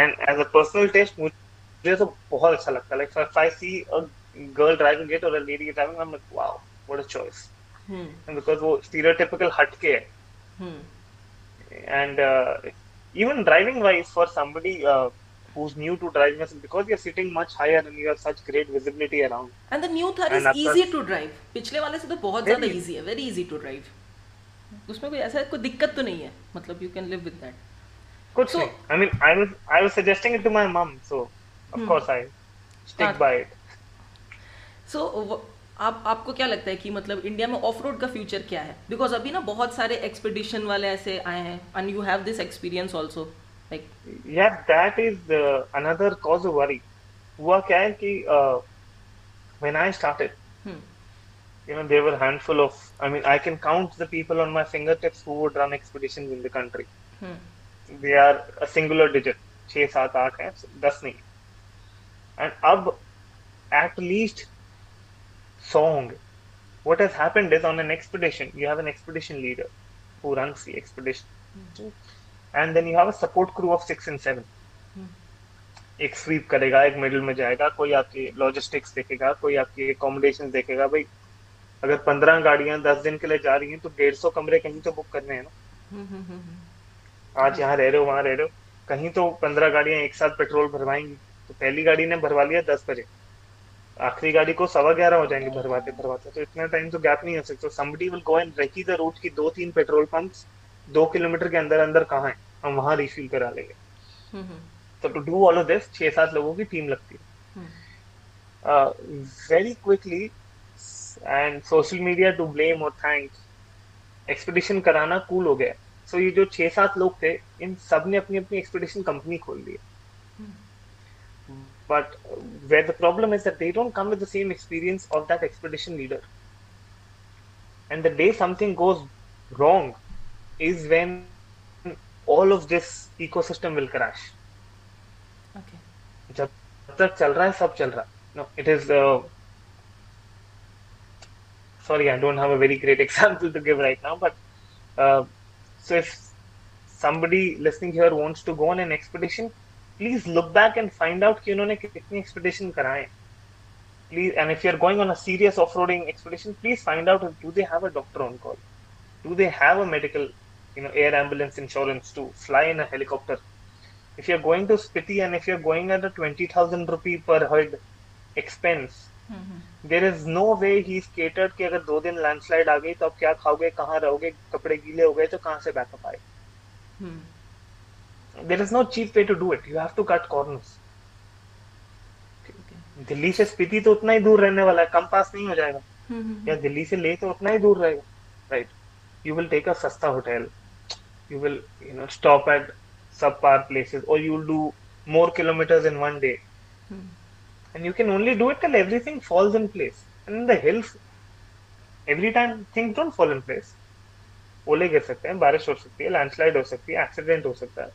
and as a personal taste मुझे तो बहुत अच्छा लगता है like if I see a girl driving it or a lady driving I'm like wow what a choice Hmm. and because वो stereotypical हटके है Hmm. and uh, even driving wise for somebody uh, who's new to driving because you're sitting much higher and you have such great visibility around and the new Thar And is आपका- easy to drive पिछले वाले से तो बहुत ज़्यादा Very. Easy है very easy to drive उसमें कोई ऐसा कोई दिक्कत तो नहीं है मतलब you can live with that कुछ So- I was I was suggesting it to my mom so of Hmm. course I stick Ah. by it. So आप आपको क्या लगता है कि मतलब इंडिया में ऑफ़ रोड का फ्यूचर क्या है? बिकॉज़ अभी ना बहुत सारे एक्सपीडिशन वाले ऐसे आए हैं and you have this experience also like yeah that is uh, another cause of worry. हुआ क्या है कि when I started you know there were a handful of I mean I can count the people on my fingertips who would run expeditions in the country they are a singular digit छः सात आठ हैं दस नहीं and अब at least सौ होंगे what has happened is on an expedition you have an expedition leader who runs the expedition and then you have a support crew of six and seven एक स्वीप करेगा एक middle में जाएगा कोई आपकी logistics देखेगा कोई आपकी एकोमोडेशन देखेगा भाई अगर पंद्रह गाड़ियाँ दस दिन के लिए जा रही हैं तो डेढ़ सौ कमरे कहीं तो बुक करने हैं ना। आज यहाँ रह रहे हो वहाँ रह रहे हो। कहीं तो पंद्रह गाड़ियाँ एक साथ पेट्रोल भरवाएँगी। तो पहली गाड़ी ने भरवा लिया दस बजे। आखिरी गाड़ी को सवा ग्यारह हो जाएँगे भरवाते भरवाते। तो इतना टाइम तो गैप नहीं हो सकता। Somebody will go and recce the route की दो तीन पेट्रोल पंप्स दो किलोमीटर के अंदर अंदर कहाँ है? हम वहाँ रिफिल करा लेंगे। तो to do all of this छह सात लोगों की टीम लगती है। Very quickly and social media to blame और थैंक्स एक्सपीडिशन कराना कूल cool हो गया. सो so ये जो छह सात लोग थे इन सबने अपनी अपनी एक्सपीडिशन कंपनी खोल ली. But where the problem is that they come with the same experience of that expedition leader and the day something goes wrong is when all of this ecosystem will crash जब तक चल रहा है सब चल रहा है. It is sorry i don't have a very great example to give right now but uh, so if somebody listening here wants to go on an expedition please look back and find out कि उन्होंने कितनी expedition कराए please and if you're going on a serious off-roading expedition please find out do they have a doctor on call do they have a medical you know air ambulance insurance to fly in a helicopter if you're going to Spiti and if you're going at a 20,000 rupee per head expense there is no way he catered कि अगर दो दिन landslide आ गई तो आप क्या खाओगे कहाँ रहोगे कपड़े गीले हो गए तो कहाँ से बैकअप आए? There is no cheap way to do it you have to cut corners Delhi से स्पीति तो उतना ही दूर रहने वाला है कम पास नहीं हो जाएगा। Mm-hmm. या दिल्ली से ले तो उतना ही दूर रहेगा। Right you will take a sasta hotel. You will you know stop at subpar places or you'll do more kilometers in one day. Hmm. and you can only do it till everything falls in place and in the hills every time things don't fall in place ओले गिर सकते हैं बारिश हो सकती है landslide हो सकती है एक्सीडेंट हो सकता है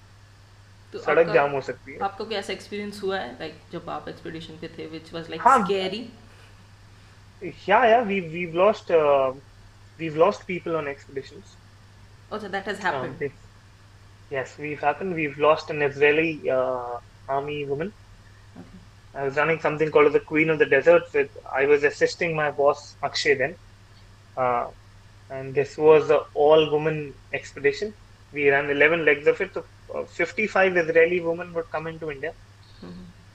तो सड़क आपका जाम हो सकती है आपका कोई ऐसा एक्सपीरियंस हुआ है लाइक जब आप एक्सपीडिशन पे थे विच वाज लाइक हाँ scary yeah yeah we we've lost uh, we've lost people on expeditions अच्छा that has um, happened they, yes we've happened we've lost an Israeli uh, army woman okay I was running something called the Queen of the Desert with I was assisting my boss Akshay then. Uh, and this was an all woman expedition. We ran 11 legs of it. So uh, 55 Israeli women would come into India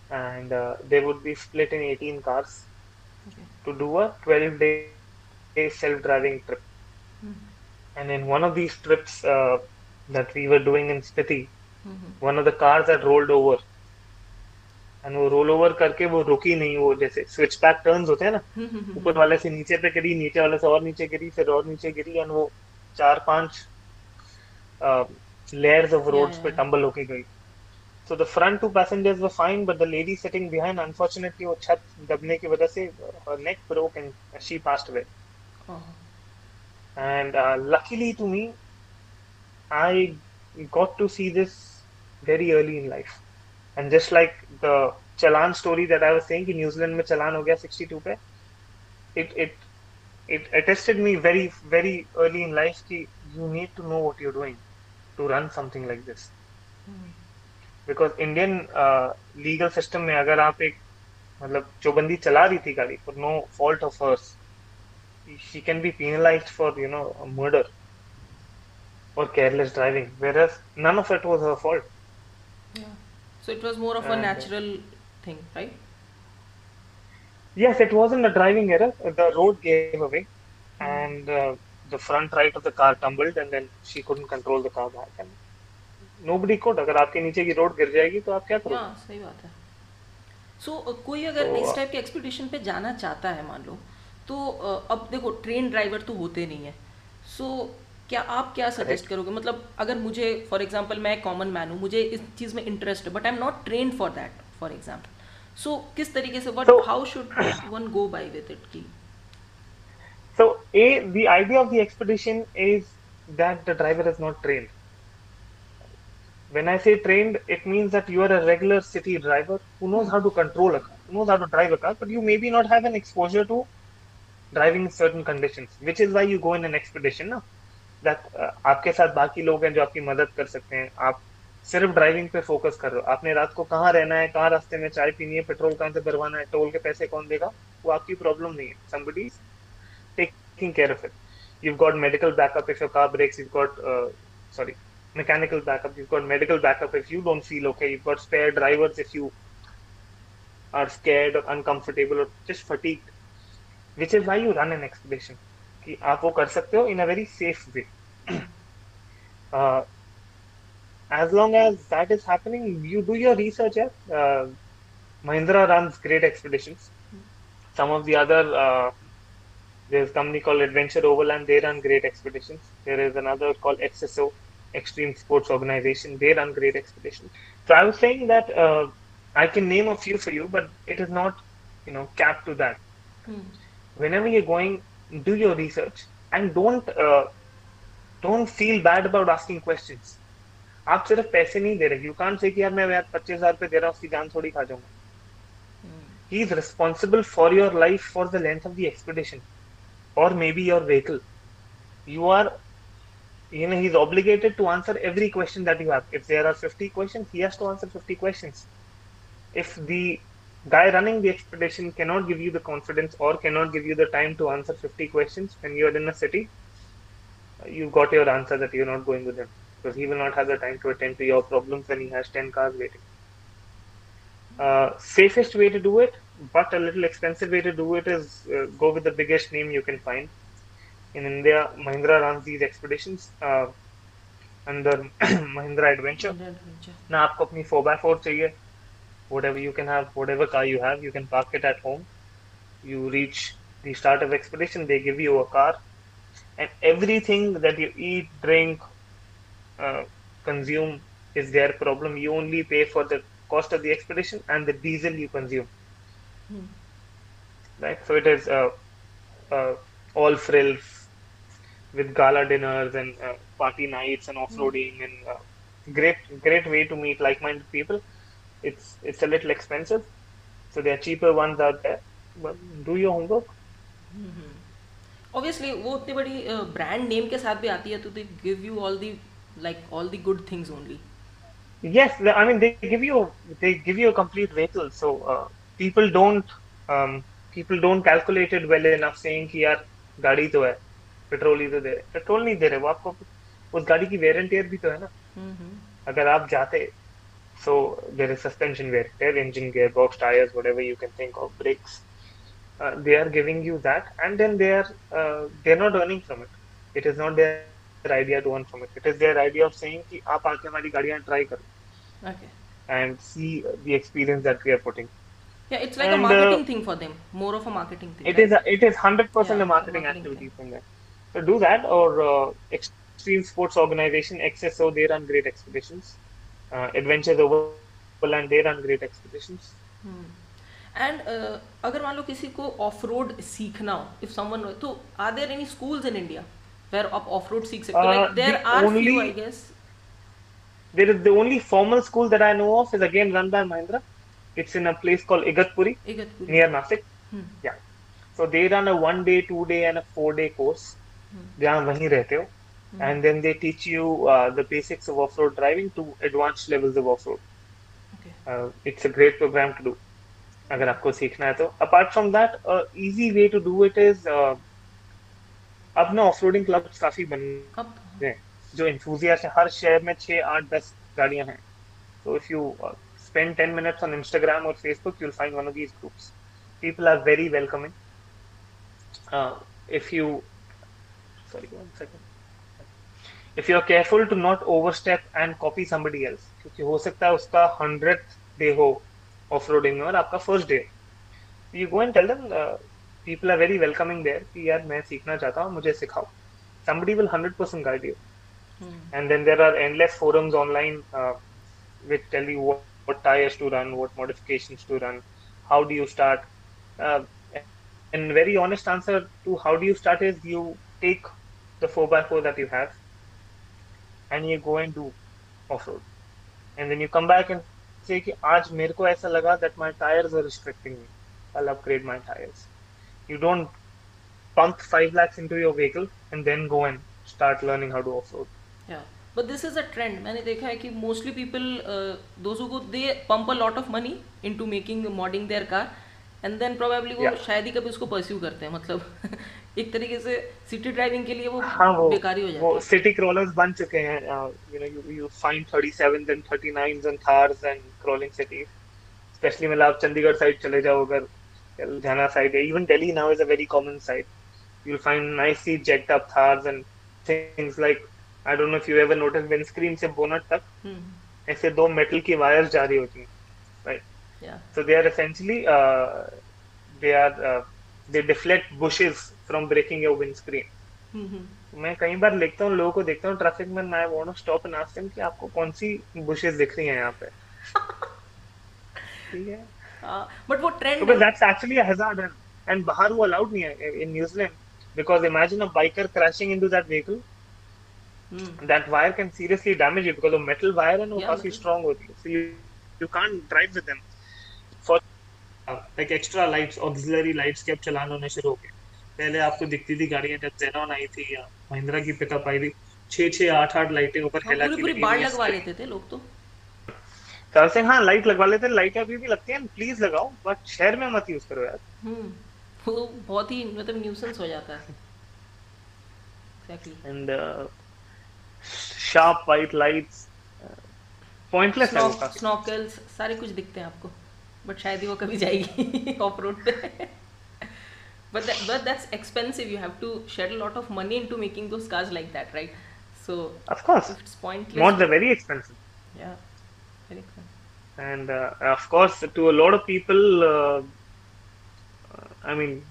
and uh, they would be split in 18 cars okay to do a 12 day self driving trip. And in one of these trips uh, that we were doing in Spiti, one of the cars had rolled over. And वो roll over करके वो रुकी नहीं वो जैसे switch back turns होते हैं ना ऊपर वाले से नीचे पे गिरी नीचे वाले से और नीचे गिरी फिर और नीचे गिरी एंड वो चार पाँच लेयर्स ऑफ़ रोड्स पे टंबल होके गई। So the front two passengers were fine but the lady sitting behind unfortunately वो छत दबने की वजह से neck broke and she passed away. And uh, luckily to me I got to see this very early in life. and just like the Chalan story that I was saying कि New Zealand में चलान हो गया 62 पे it it it attested me very very early in life कि you need to know what you're doing to run something like this because Indian uh, legal system में अगर आप एक मतलब जो बंदी चला रही थी गाड़ी for no fault of hers she can be penalized for you know murder or careless driving whereas none of it was her fault Yeah. So it was more of a and uh, natural thing, right? Yes, it wasn't a driving error. The road gave away, and uh, the front right of the car tumbled, and then she couldn't control the car back. And nobody could. अगर आपके नीचे की road गिर जाएगी तो आप क्या करोगे? हाँ सही बात है सो कोई अगर तो इस टाइप के एक्सपीडिशन पे जाना चाहता है मान लो तो uh, अब देखो ट्रेन ड्राइवर तो होते नहीं है सो क्या आप क्या सजेस्ट करोगे मतलब अगर मुझे फॉर एग्जांपल मैं कॉमन मैन हूँ मुझे इस चीज़ में इंटरेस्ट है but I am not train for that for example so किस तरीके से what So- how should one go by with it की So, a the idea of the expedition is that the driver is not trained. When I say trained, it means that you are a regular city driver who knows how to control a car, knows how to drive a car, but you maybe not have an exposure to driving in certain conditions, which is why you go in an expedition uh, that uh, आपके साथ बाकी लोग हैं जो आपकी मदद कर सकते हैं। आप सिर्फ़ ड्राइविंग पे फोकस कर रहे हो। आपने रात को कहाँ रहना है, कहाँ रास्ते में चाय पीनी है पेट्रोल कहाँ से भरवाना है टोल के पैसे कौन देगा, वो आपकी प्रॉब्लम नहीं है। Somebody taking care of it you got medical backup if your car breaks you got sorry mechanical backup you got medical backup if you don't feel okay you got spare drivers if you are scared और uncomfortable और just fatigue which is why you run an expression कि आप वो कर सकते हो in a very safe way uh, as long as that is happening, you do your research. Yeah? Uh, Mahindra runs great expeditions. Some of the other uh, there's a company called Adventure Overland. They run great expeditions. There is another called XSO, Extreme Sports Organization. They run great expeditions. So I was saying that uh, I can name a few for you, but it is not, you know, capped to that. Whenever you're going, do your research and don't uh, don't feel bad about asking questions. आप सिर्फ पैसे नहीं दे रहे you can't say कि यार मैं यार पच्चीस हजार पे दे रहा हूँ उसकी जान थोड़ी खा जाऊंगा he is responsible for your life for the length of the expedition or maybe your vehicle you are you know he's obligated to answer every question that you have if there are 50 questions he has to answer 50 questions if the guy running the expedition cannot give you the confidence or cannot give you the time to answer 50 questions when you're in a city you got your answer that you're not going with him because he will not have the time to attend to your problems when he has 10 cars waiting uh, safest way to do it, but a little expensive way to do it is uh, go with the biggest name you can find. In India, Mahindra runs these expeditions uh, under Mahindra Adventure. ना आपको अपनी 4x4 चाहिए whatever you can have whatever car you have you can park it at home you reach the start of expedition they give you a car and everything that you eat, drink, uh, consume is their problem. You only pay for the cost of the expedition and the diesel you consume. Hmm. Right? So it is uh, uh, all frills with gala dinners and uh, party nights and off-roading and uh, great great way to meet like-minded people. It's it's a little expensive, so there are cheaper ones out there. But do your homework. Obviously वो उतनी बड़ी brand name के साथ भी आती है तो they give you all the like all the good things only Yes, I mean they give you they give you a complete vehicle, so uh, people don't um, people don't calculate it well enough, saying कि यार गाड़ी तो है petrol ही तो दे रहे petrol नहीं दे रहे वो आपको उस गाड़ी की वेर एंड टेयर भी तो है ना अगर आप जाते so there is suspension wear tear, engine gearbox, tires, whatever you can think of, brakes. Uh, they are giving you that and then they are uh, they're not earning from it. It is not their idea to earn from it. It is their idea of saying ki aap aake hamari and try karo. Okay. And see the experience that we are putting. Yeah it's like and, a marketing uh, thing for them. More of a marketing thing It right? is a, it is 100% a marketing, activity from them. So do that or uh, extreme sports organization xso they run great expeditions. Uh, Adventures over and they run great expeditions. Hmm. And uh, अगर मान लो किसी को of road सीखना हो if someone तो are there any schools in India where आप off road सीख सकते हो Uh, like there the are few only- I guess There is the only formal school that I know of is again run by Mahindra. It's in a place called Igatpuri Igatpuri near Nasik. Hmm. Yeah. So they run a one day, two day, and a four day course. जहाँ वहीं रहते हो. And then they teach you uh, the basics of off-road driving to advanced levels of off-road. Okay Uh, it's a great program to do. अगर आपको सीखना है तो। Apart from that easy way to do it is अब ना of roading club काफ़ी बन गए। जो इंथ्यूजिया है हर शहर में छह आठ दस गाड़ियाँ हैं। तो if you spend ten minutes on Instagram और Facebook you find one of these groups people are very welcoming if you sorry one second if you are careful to not overstep and copy somebody else क्योंकि हो सकता है उसका hundred day हो। Off roading में और आपका first day you go and tell them people are very welcoming there कि यार मैं सीखना चाहता हूँ मुझे सिखाओ somebody will 100% guide you and then there are endless forums online uh, which tell you what, what tires to run what modifications to run how do you start uh, and very honest answer to how do you start is you take the 4x4 that you have and you go and do off-road and then you come back and से कि आज मेरे को ऐसा लगा that my tyres are restricting me I upgrade my tyres you don't pump 5 lakh into your vehicle and then go and start learning how to offroad but this is a trend मैंने देखा है कि mostly people those who को they pump a lot of money into making modding their car and then probably वो शायद ही कभी उसको pursue करते हैं मतलब। एक तरीके से सिटी ड्राइविंग के लिए वो हाँ वो बेकारी हो जाता वो है। सिटी क्रॉलर्स बन चुके हैं you know you you find 37s and 39s and Thars and crawling cities specially मतलब आप चंडीगढ़ साइड चले जाओ अगर Ludhiana side even Delhi now is a very common side you'll find nicely jacked up thars and things like I don't know if you ever noticed windscreen से bonnet तक hmm. ऐसे दो metal की wires जा रही होती हैं right? या so they are essentially uh, they are uh, from breaking your windscreen हम्म मैं कई बार लिखता हूँ लोगों को देखता हूँ ट्रैफ़िक में मैं want to stop and ask them कि आपको कौन सी बुशेस दिख रही हैं यहाँ पे ठीक है बट वो trend actually a hazard and, and बाहर वो allowed नहीं है in New Zealand because imagine a biker crashing into that vehicle that wire can seriously damage you because the metal wire and वो Yeah, काफ़ी strong होती है so you you can't drive with them for uh, like extra lights auxiliary lights के अब चलान होने शुरू हो गए पहले आपको दिखती थी गाड़ियाँ जब जेनॉन आई थी या महिंद्रा की पिकअप आई थी। छह छह आठ आठ लाइटें ऊपर हेला पूरी की पूरी लगी बाढ़ हुई लगवा लेते थे लोग तो। तो सिंह हाँ लाइट लगवा लेते हैं। लाइटें अभी भी लगती हैं प्लीज़ लगाओ बट शहर में मत यूज़ करो यार। हम्म वो बहुत ही मतलब न्यूसेंस हो जाता है। Exactly and uh, sharp white lights. Uh, है वो. स्नॉकल्स सारे कुछ दिखते हैं आपको बट शायद ही वो कभी जाएगी ऑफ़ रोड पे। but that, but that's expensive you have to shed a lot of money into making those cars like that right so Of course, if it's pointless mods are very expensive, yeah very expensive and uh, of course, to a lot of people, uh, uh, I mean,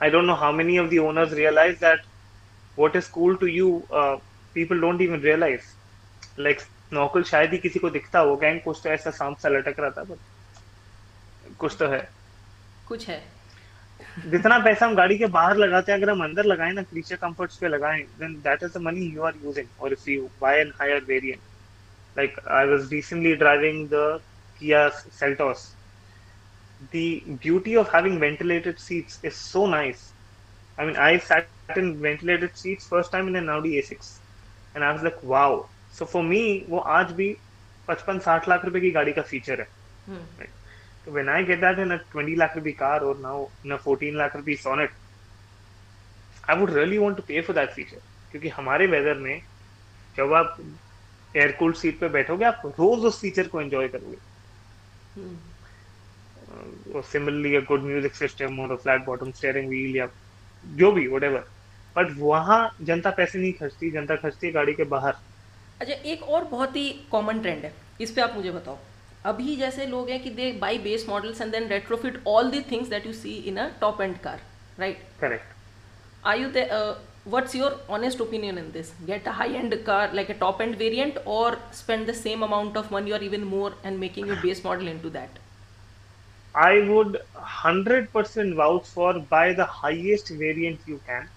I don't know how many of the owners realize that what is cool to you uh, people don't even realize like snorkel शायद ही किसी को दिखता हो gang कुछ तो ऐसा सांप सा लटक रहा था बट कुछ तो है कुछ है जितना पैसा हम गाड़ी के बाहर लगाते हैं अगर हम अंदर लगाएँ ना क्रीचर कंफर्ट्स पे लगाएँ then that is the money you are using और if you buy an higher variant like I was recently driving the Kia Seltos the beauty of having ventilated seats is so nice I mean I sat in ventilated seats first time in an Audi A6 and I was like wow so for me वो आज भी 55-60 लाख रुपए की गाड़ी का feature है हम्म So when I get that in a 20 lakh rupee car or now in a 14 lakh rupee Sonnet, I would really want to pay for that feature. क्योंकि हमारे वेदर में जब आप एयर कूल्ड सीट पे बैठोगे आप रोज उस फीचर को एंजॉय करोगे। और similarly a good music system और फ्लैट बॉटम स्टीयरिंग व्हील या जो भी व्हाटएवर बट वहाँ जनता पैसे नहीं खर्चती जनता खर्चती है गाड़ी के बाहर। अच्छा एक और बहुत ही कॉमन ट्रेंड है। इस पे आप मुझे बताओ। अभी जैसे लोग हैं कि they buy base models and then retrofit all the things that you see in a top end car right correct are you the uh, what's your honest opinion in this get a high end car like a top end variant or spend the same amount of money or even more and making your base model into that I would 100% vouch for buy the highest variant you can.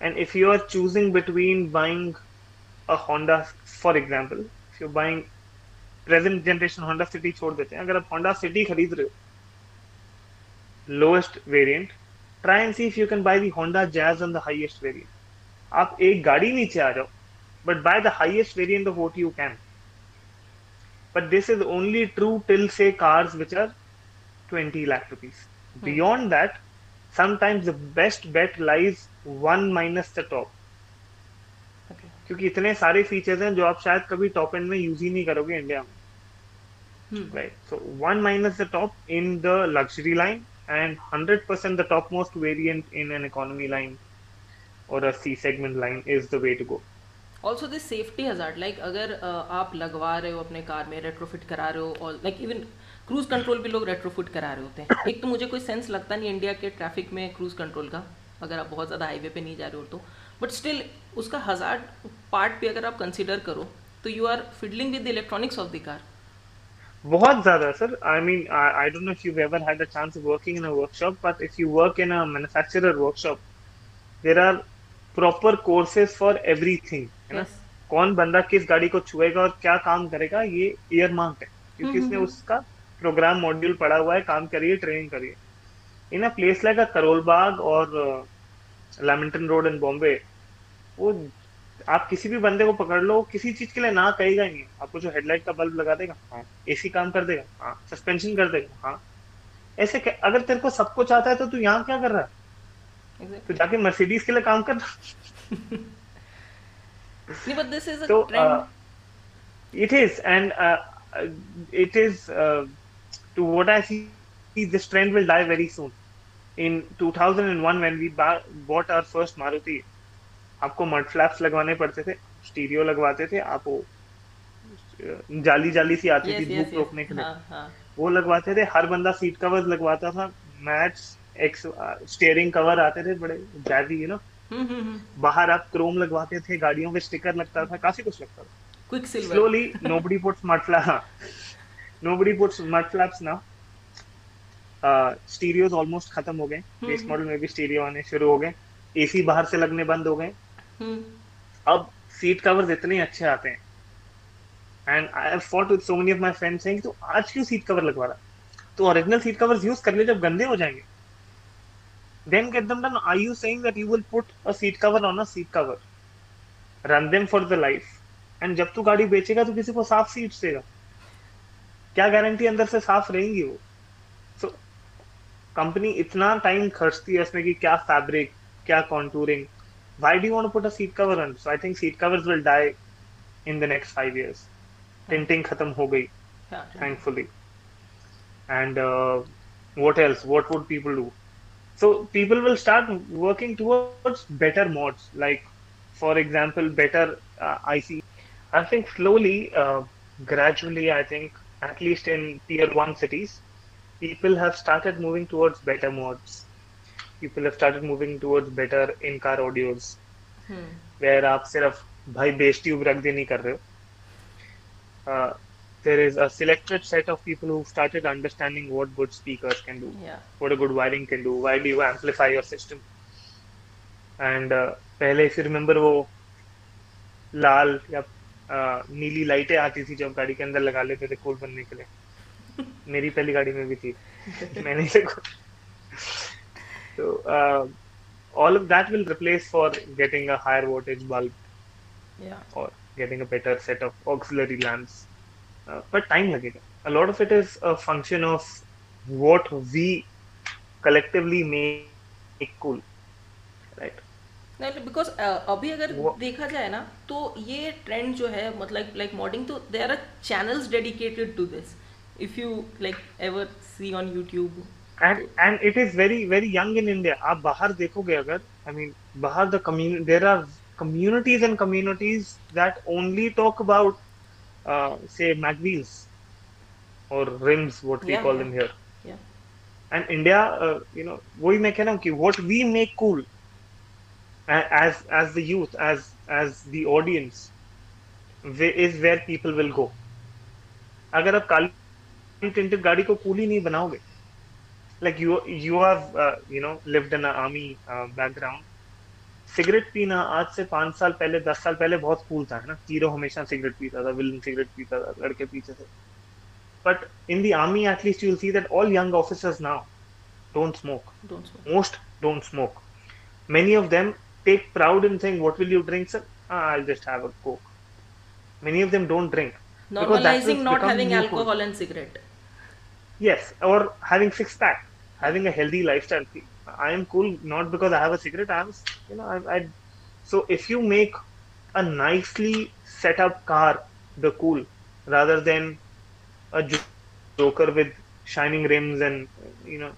And if you are choosing between buying a Honda, for example, if you're buying present generation Honda City छोड़ देते हैं। अगर आप Honda city खरीद रहे हो lowest variant try and see if you can buy the Honda Jazz on the highest variant आप एक गाड़ी नीचे आ जाओ but buy the highest variant of what you can but this is only true till say cars which are twenty lakh rupees beyond that sometimes the best bet lies one minus the top क्योंकि इतने सारे features हैं जो आप शायद कभी top and में use ही नहीं करोगे इंडिया में। Hmm. right. So one minus the top in the luxury line and 100% the topmost variant in an economy line or a c segment line is the way to go. Also this safety hazard like अगर uh, आप लगवा रहे हो अपने car में retrofit करा रहे हो और लाइक इवन क्रूज कंट्रोल भी लोग रेट्रोफिट करा रहे होते हैं। एक तो मुझे कोई सेंस लगता नहीं इंडिया के ट्रैफ़िक में क्रूज कंट्रोल का अगर आप बहुत ज़्यादा हाईवे पे नहीं जा रहे हो तो। बट स्टिल उसका हजार्ड पार्ट भी अगर आप कंसिडर करो तो you are fiddling with the electronics of the car बहुत ज़्यादा sir. I mean I don't know if you ever had a chance of working in a workshop but if you work in a manufacturer workshop there are proper courses for everything है ना? कौन बंदा किस गाड़ी को छुएगा और क्या काम करेगा ये ईयर मार्क है। क्योंकि हम्म, उसने हम्म। उसका प्रोग्राम मॉड्यूल पढ़ा हुआ है काम करिए ट्रेनिंग करिए। In a place like a Karol Bagh और लैमिंटन रोड इन बॉम्बे वो आप किसी भी बंदे को पकड़ लो किसी चीज़ के लिए ना कहेगा ही नहीं। आपको जो हेडलाइट का बल्ब लगा देगा हाँ। एसी काम कर देगा हाँ। सस्पेंशन कर देगा हाँ। ऐसे कै- अगर तेरे को सब कुछ आता है तो तू यहाँ क्या कर रहा है? एग्जैक्टली तो जाके मर्सिडीज के लिए काम कर। नहीं but this is a So, trend it is, and uh, uh, it is uh, to what I see, this trend will die very soon. In 2001, when we bought our first Maruti, आपको mud flaps लगवाने पड़ते थे stereo लगवाते थे आप वो जाली जाली सी आती थी धूप रोकने के लिए। हाँ हाँ। वो लगवाते थे हर बंदा सीट कवर लगवाता था मैट्स एक्स स्टीयरिंग कवर आते थे बड़े जैवी यू नो हम्म हम्म हम्म। बाहर आप क्रोम लगवाते थे गाड़ियों पे स्टिकर लगता था काफ़ी कुछ लगता था। Quicksilver puts mud flaps nobody puts mud flaps now uh, stereos खत्म हो गए। बेस मॉडल में भी स्टीरियो आने शुरू हो गए। एसी बाहर से लगने बंद हो गए। हम्म अब सीट कवर्स इतने अच्छे आते हैं। And I have fought with so many of my friends saying तो आज क्यों सीट कवर लगवा रहा? तो ओरिजिनल सीट कवर्स यूज़ कर ले जब गंदे हो जाएँगे। Then get them done are you saying that you will put a seat cover on a seat cover? Run them for the life and जब तू गाड़ी बेचेगा तो किसी को साफ़ सीट देगा। क्या गारंटी अंदर से साफ़ रहेंगी वो? सो कंपनी इतना टाइम खर्चती है इसमें कि क्या फैब्रिक क्या contouring why do you want to put a seat cover on? So i think seat covers will die in the next 5 years. Tinting khatam ho gayi thankfully. And uh, what else? What would people do? So people will start working towards better mods. Like for example better uh, ic i think slowly uh, gradually i think at least in tier 1 cities people have started moving towards better mods people have started moving towards better in-car audios, hmm where आप सिर्फ़ भाई base tube रख दे नहीं कर रहे हो. Uh, there is a selected set of people who started understanding what good speakers can do, या what a good wiring can do, why do you amplify your system. And uh, पहले if you remember वो लाल या uh, नीली लाइटें आती थी जो हम गाड़ी के अंदर लगा लेते थे कूल बनने के लिए मेरी पहली गाड़ी में भी थी मैंने so uh, all of that will replace for getting a higher voltage bulb या or getting a better set of auxiliary lamps. Uh, but time लगेगा. A lot of it is a function of what we collectively make cool, right? नहीं because अभी अगर देखा जाए ना तो ये ट्रेंड जो है मतलब लाइक मॉडिंग तो there are channels dedicated to this if you like ever see on YouTube And and it is very very young in India. आप बाहर देखोगे अगर I mean बाहर the community there are communities and communities that only talk about uh, say mag wheels or rims what we Yeah, call yeah. them here. या and India, uh, you know, वही मैं कह रहा हूँ कि what we make cool a- as as the youth, as as the audience, whe- is where people will go. अगर आप काली tinted गाड़ी को cool ही नहीं बनाओगे, like you you have uh, you know lived in an army uh, background. Cigarette पीना आज से पाँच साल पहले दस साल पहले बहुत कूल था ना? हीरो हमेशा सिगरेट पीता था विलन सिगरेट पीता था लड़के पीछे से। But in the army at least you will see that all young officers now don't smoke most don't smoke many of them take proud in saying what will you drink sir I will just have a coke many of them don't drink normalising not having alcohol and cigarette yes और having six pack having a healthy lifestyle. I am cool not because I have a cigarette. I have, you know, I, I. So if you make a nicely set up car the cool rather than a jo- joker with shining rims and you know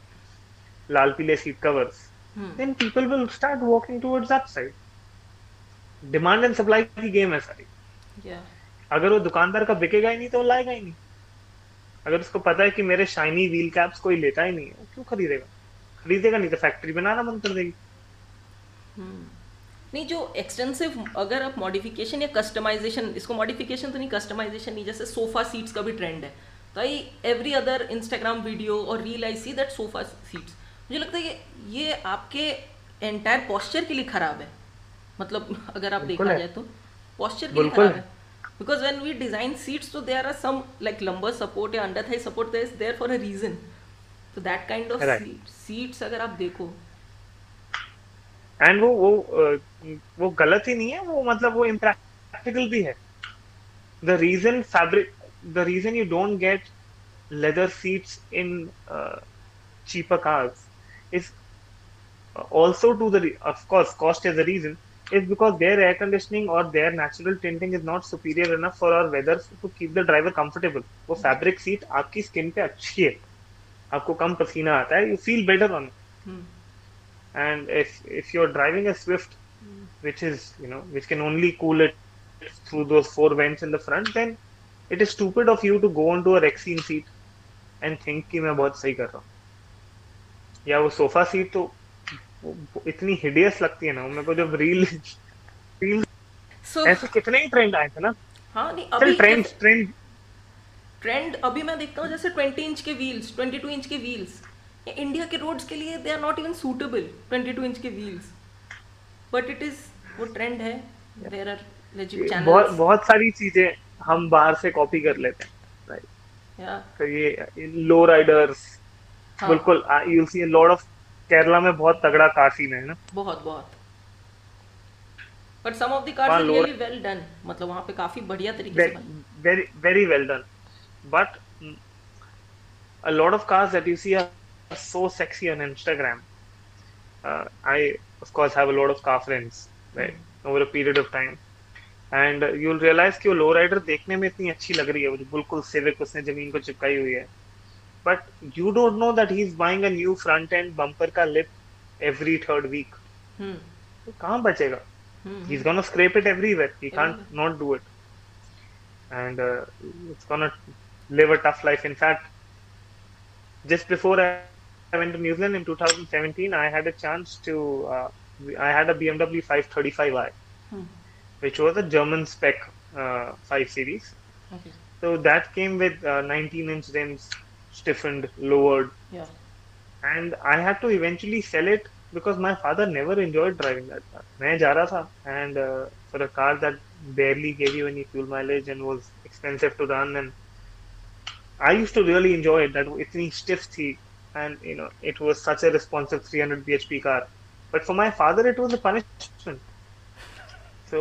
lal pile seat covers, then people will start walking towards that side. Demand and supply की game है सारी या अगर वो दुकानदार का बिकेगा ही नहीं तो वो लाएगा ही नहीं अगर उसको पता है कि मेरे शाइनी व्हील कैप्स कोई लेता ही नहीं है क्यों खरीदेगा? खरीदेगा नहीं तो फैक्ट्री बनाना बंद कर देगी। नहीं जो एक्सटेंसिव अगर आप मॉडिफिकेशन या कस्टमाइजेशन इसको मॉडिफिकेशन तो नहीं कस्टमाइजेशन नहीं जैसे सोफा सीट्स का भी ट्रेंड है। तो I every other Instagram video और reel I see that sofa seats मुझे लगता है कि ये आपके एंटायर पॉस्चर के लिए खराब है। मतलब अगर आप देखा जाए तो पॉस्चर के लिए खराब है। Because when we design seats तो there are some like lumbar support या under thigh support there is there for a reason तो that kind of Right. Seats अगर आप देखो। एंड वो वो वो गलत ही नहीं है वो मतलब वो इम्प्रैक्टिकल भी है। The reason fabric the reason you don't get leather seats in cheaper cars is also to the of course cost is the reason is because their air conditioning or their natural tinting is not superior enough for our weather to keep the driver comfortable वो fabric seat आपकी skin पे अच्छी है आपको कम पसीना आता है you feel better on it hmm and if if you're driving a swift which is you know which can only cool it through those four vents in the front then it is stupid of you to go onto a Rexine seat and think कि मैं बहुत सही कर रहा हूँ या वो sofa seat तो इतनी हिडियस लगती है ना मेरे को जब रील रील सो ऐसे कितने ही ट्रेंड आए थे ना। हाँ नहीं अभी ट्रेंड ट्रेंड ट्रेंड अभी मैं देखता हूँ जैसे 20 इंच के व्हील्स 22 इंच के व्हील्स इंडिया के रोड्स के लिए they are not even suitable 22 inch के व्हील्स बट इट इज़ वो ट्रेंड है। देयर आर लेजिट बहुत चैनल्स बहुत बहुत सारी चीज़ें हम बाहर से कॉपी कर लेते हैं राइट या तो ये लो राइडर्स हाँ। बिल्कुल you see a lot of Kerala में बहुत तगड़ा काशी है ना? बहुत बहुत। But some of the cars are really well done मतलब वहाँ पे काफ़ी बढ़िया तरीके से very very well done but a lot of cars that you see are so sexy on Instagram I of course have a lot of car friends right over a period of time and you will realise कि वो low rider देखने में इतनी अच्छी लग रही है वो बिल्कुल सिविक उसने ज़मीन को चिपकाई हुई है। but you don't know that he's buying a new front end bumper ka lip every third week hmm. so hmm. he's gonna scrape it everywhere he can't hmm. not do it and uh, it's gonna live a tough life in fact just before i went to new zealand in 2017 i had a chance to uh, i had a bmw 535i hmm. which was a german spec uh, 5 series okay. so that came with uh, 19 inch rims stiffened, lowered, Yeah. and I had to eventually sell it because my father never enjoyed driving that car. मैं जा रहा था and uh, for a car that barely gave you any fuel mileage and was expensive to run and I used to really enjoy it that इतनी stiff थी and you know it was such a responsive 300 bhp car but for my father it was a punishment so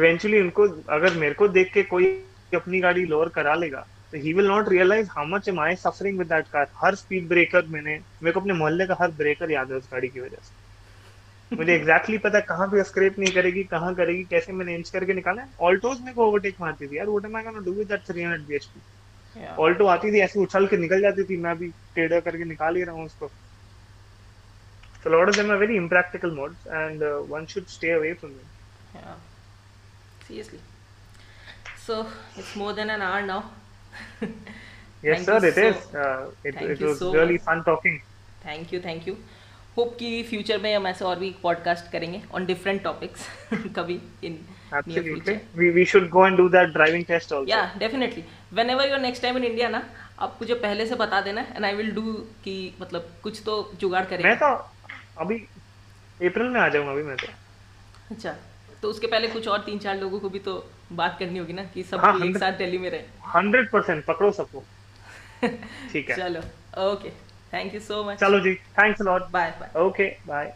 eventually उनको अगर मेरे को देख के कोई अपनी गाड़ी लोअर करा लेगा तो ही will not realise how much am I suffering with that car her speed breaker मैंने मेरे को अपने मोहल्ले का हर ब्रेकर याद है उस गाड़ी की वजह से मुझे एग्जैक्टली exactly पता है कहाँ पे स्क्रैप नहीं करेगी कहाँ करेगी कैसे मैंने इंच करके निकाला ऑल्टोज मेरे को ओवरटेक मारती थी यार what am I gonna do with that 300 bhp. Alto आती थी ऐसे उछल के निकल जाती थी मैं अभी टेढ़ा करके निकाल ही रहा हूँ उसको So a lot of them are very impractical modes, and uh, one should stay away from them. Yeah. Seriously. So it's more than an hour now. Yes, Thank sir, it so- is. Uh, it, it was so really much. fun talking. Thank you thank you hope कि future में हम ऐसे और भी podcast करेंगे on different topics कभी in near Absolutely. Future We, we should go and do that driving test also. या definitely whenever you're next time in India ना आप मुझे पहले से बता देना एंड आई विल डू कि मतलब कुछ तो जुगाड़ करेंगे मैं तो अभी अप्रैल में आ जाऊँगा अभी मैं तो अच्छा तो उसके पहले कुछ और तीन चार लोगों को भी तो बात करनी होगी ना कि सब हाँ, एक साथ दिल्ली में रहे। हंड्रेड परसेंट पकड़ो सबको। ठीक है। चलो okay thank you so much चलो जी thanks lot bye bye okay bye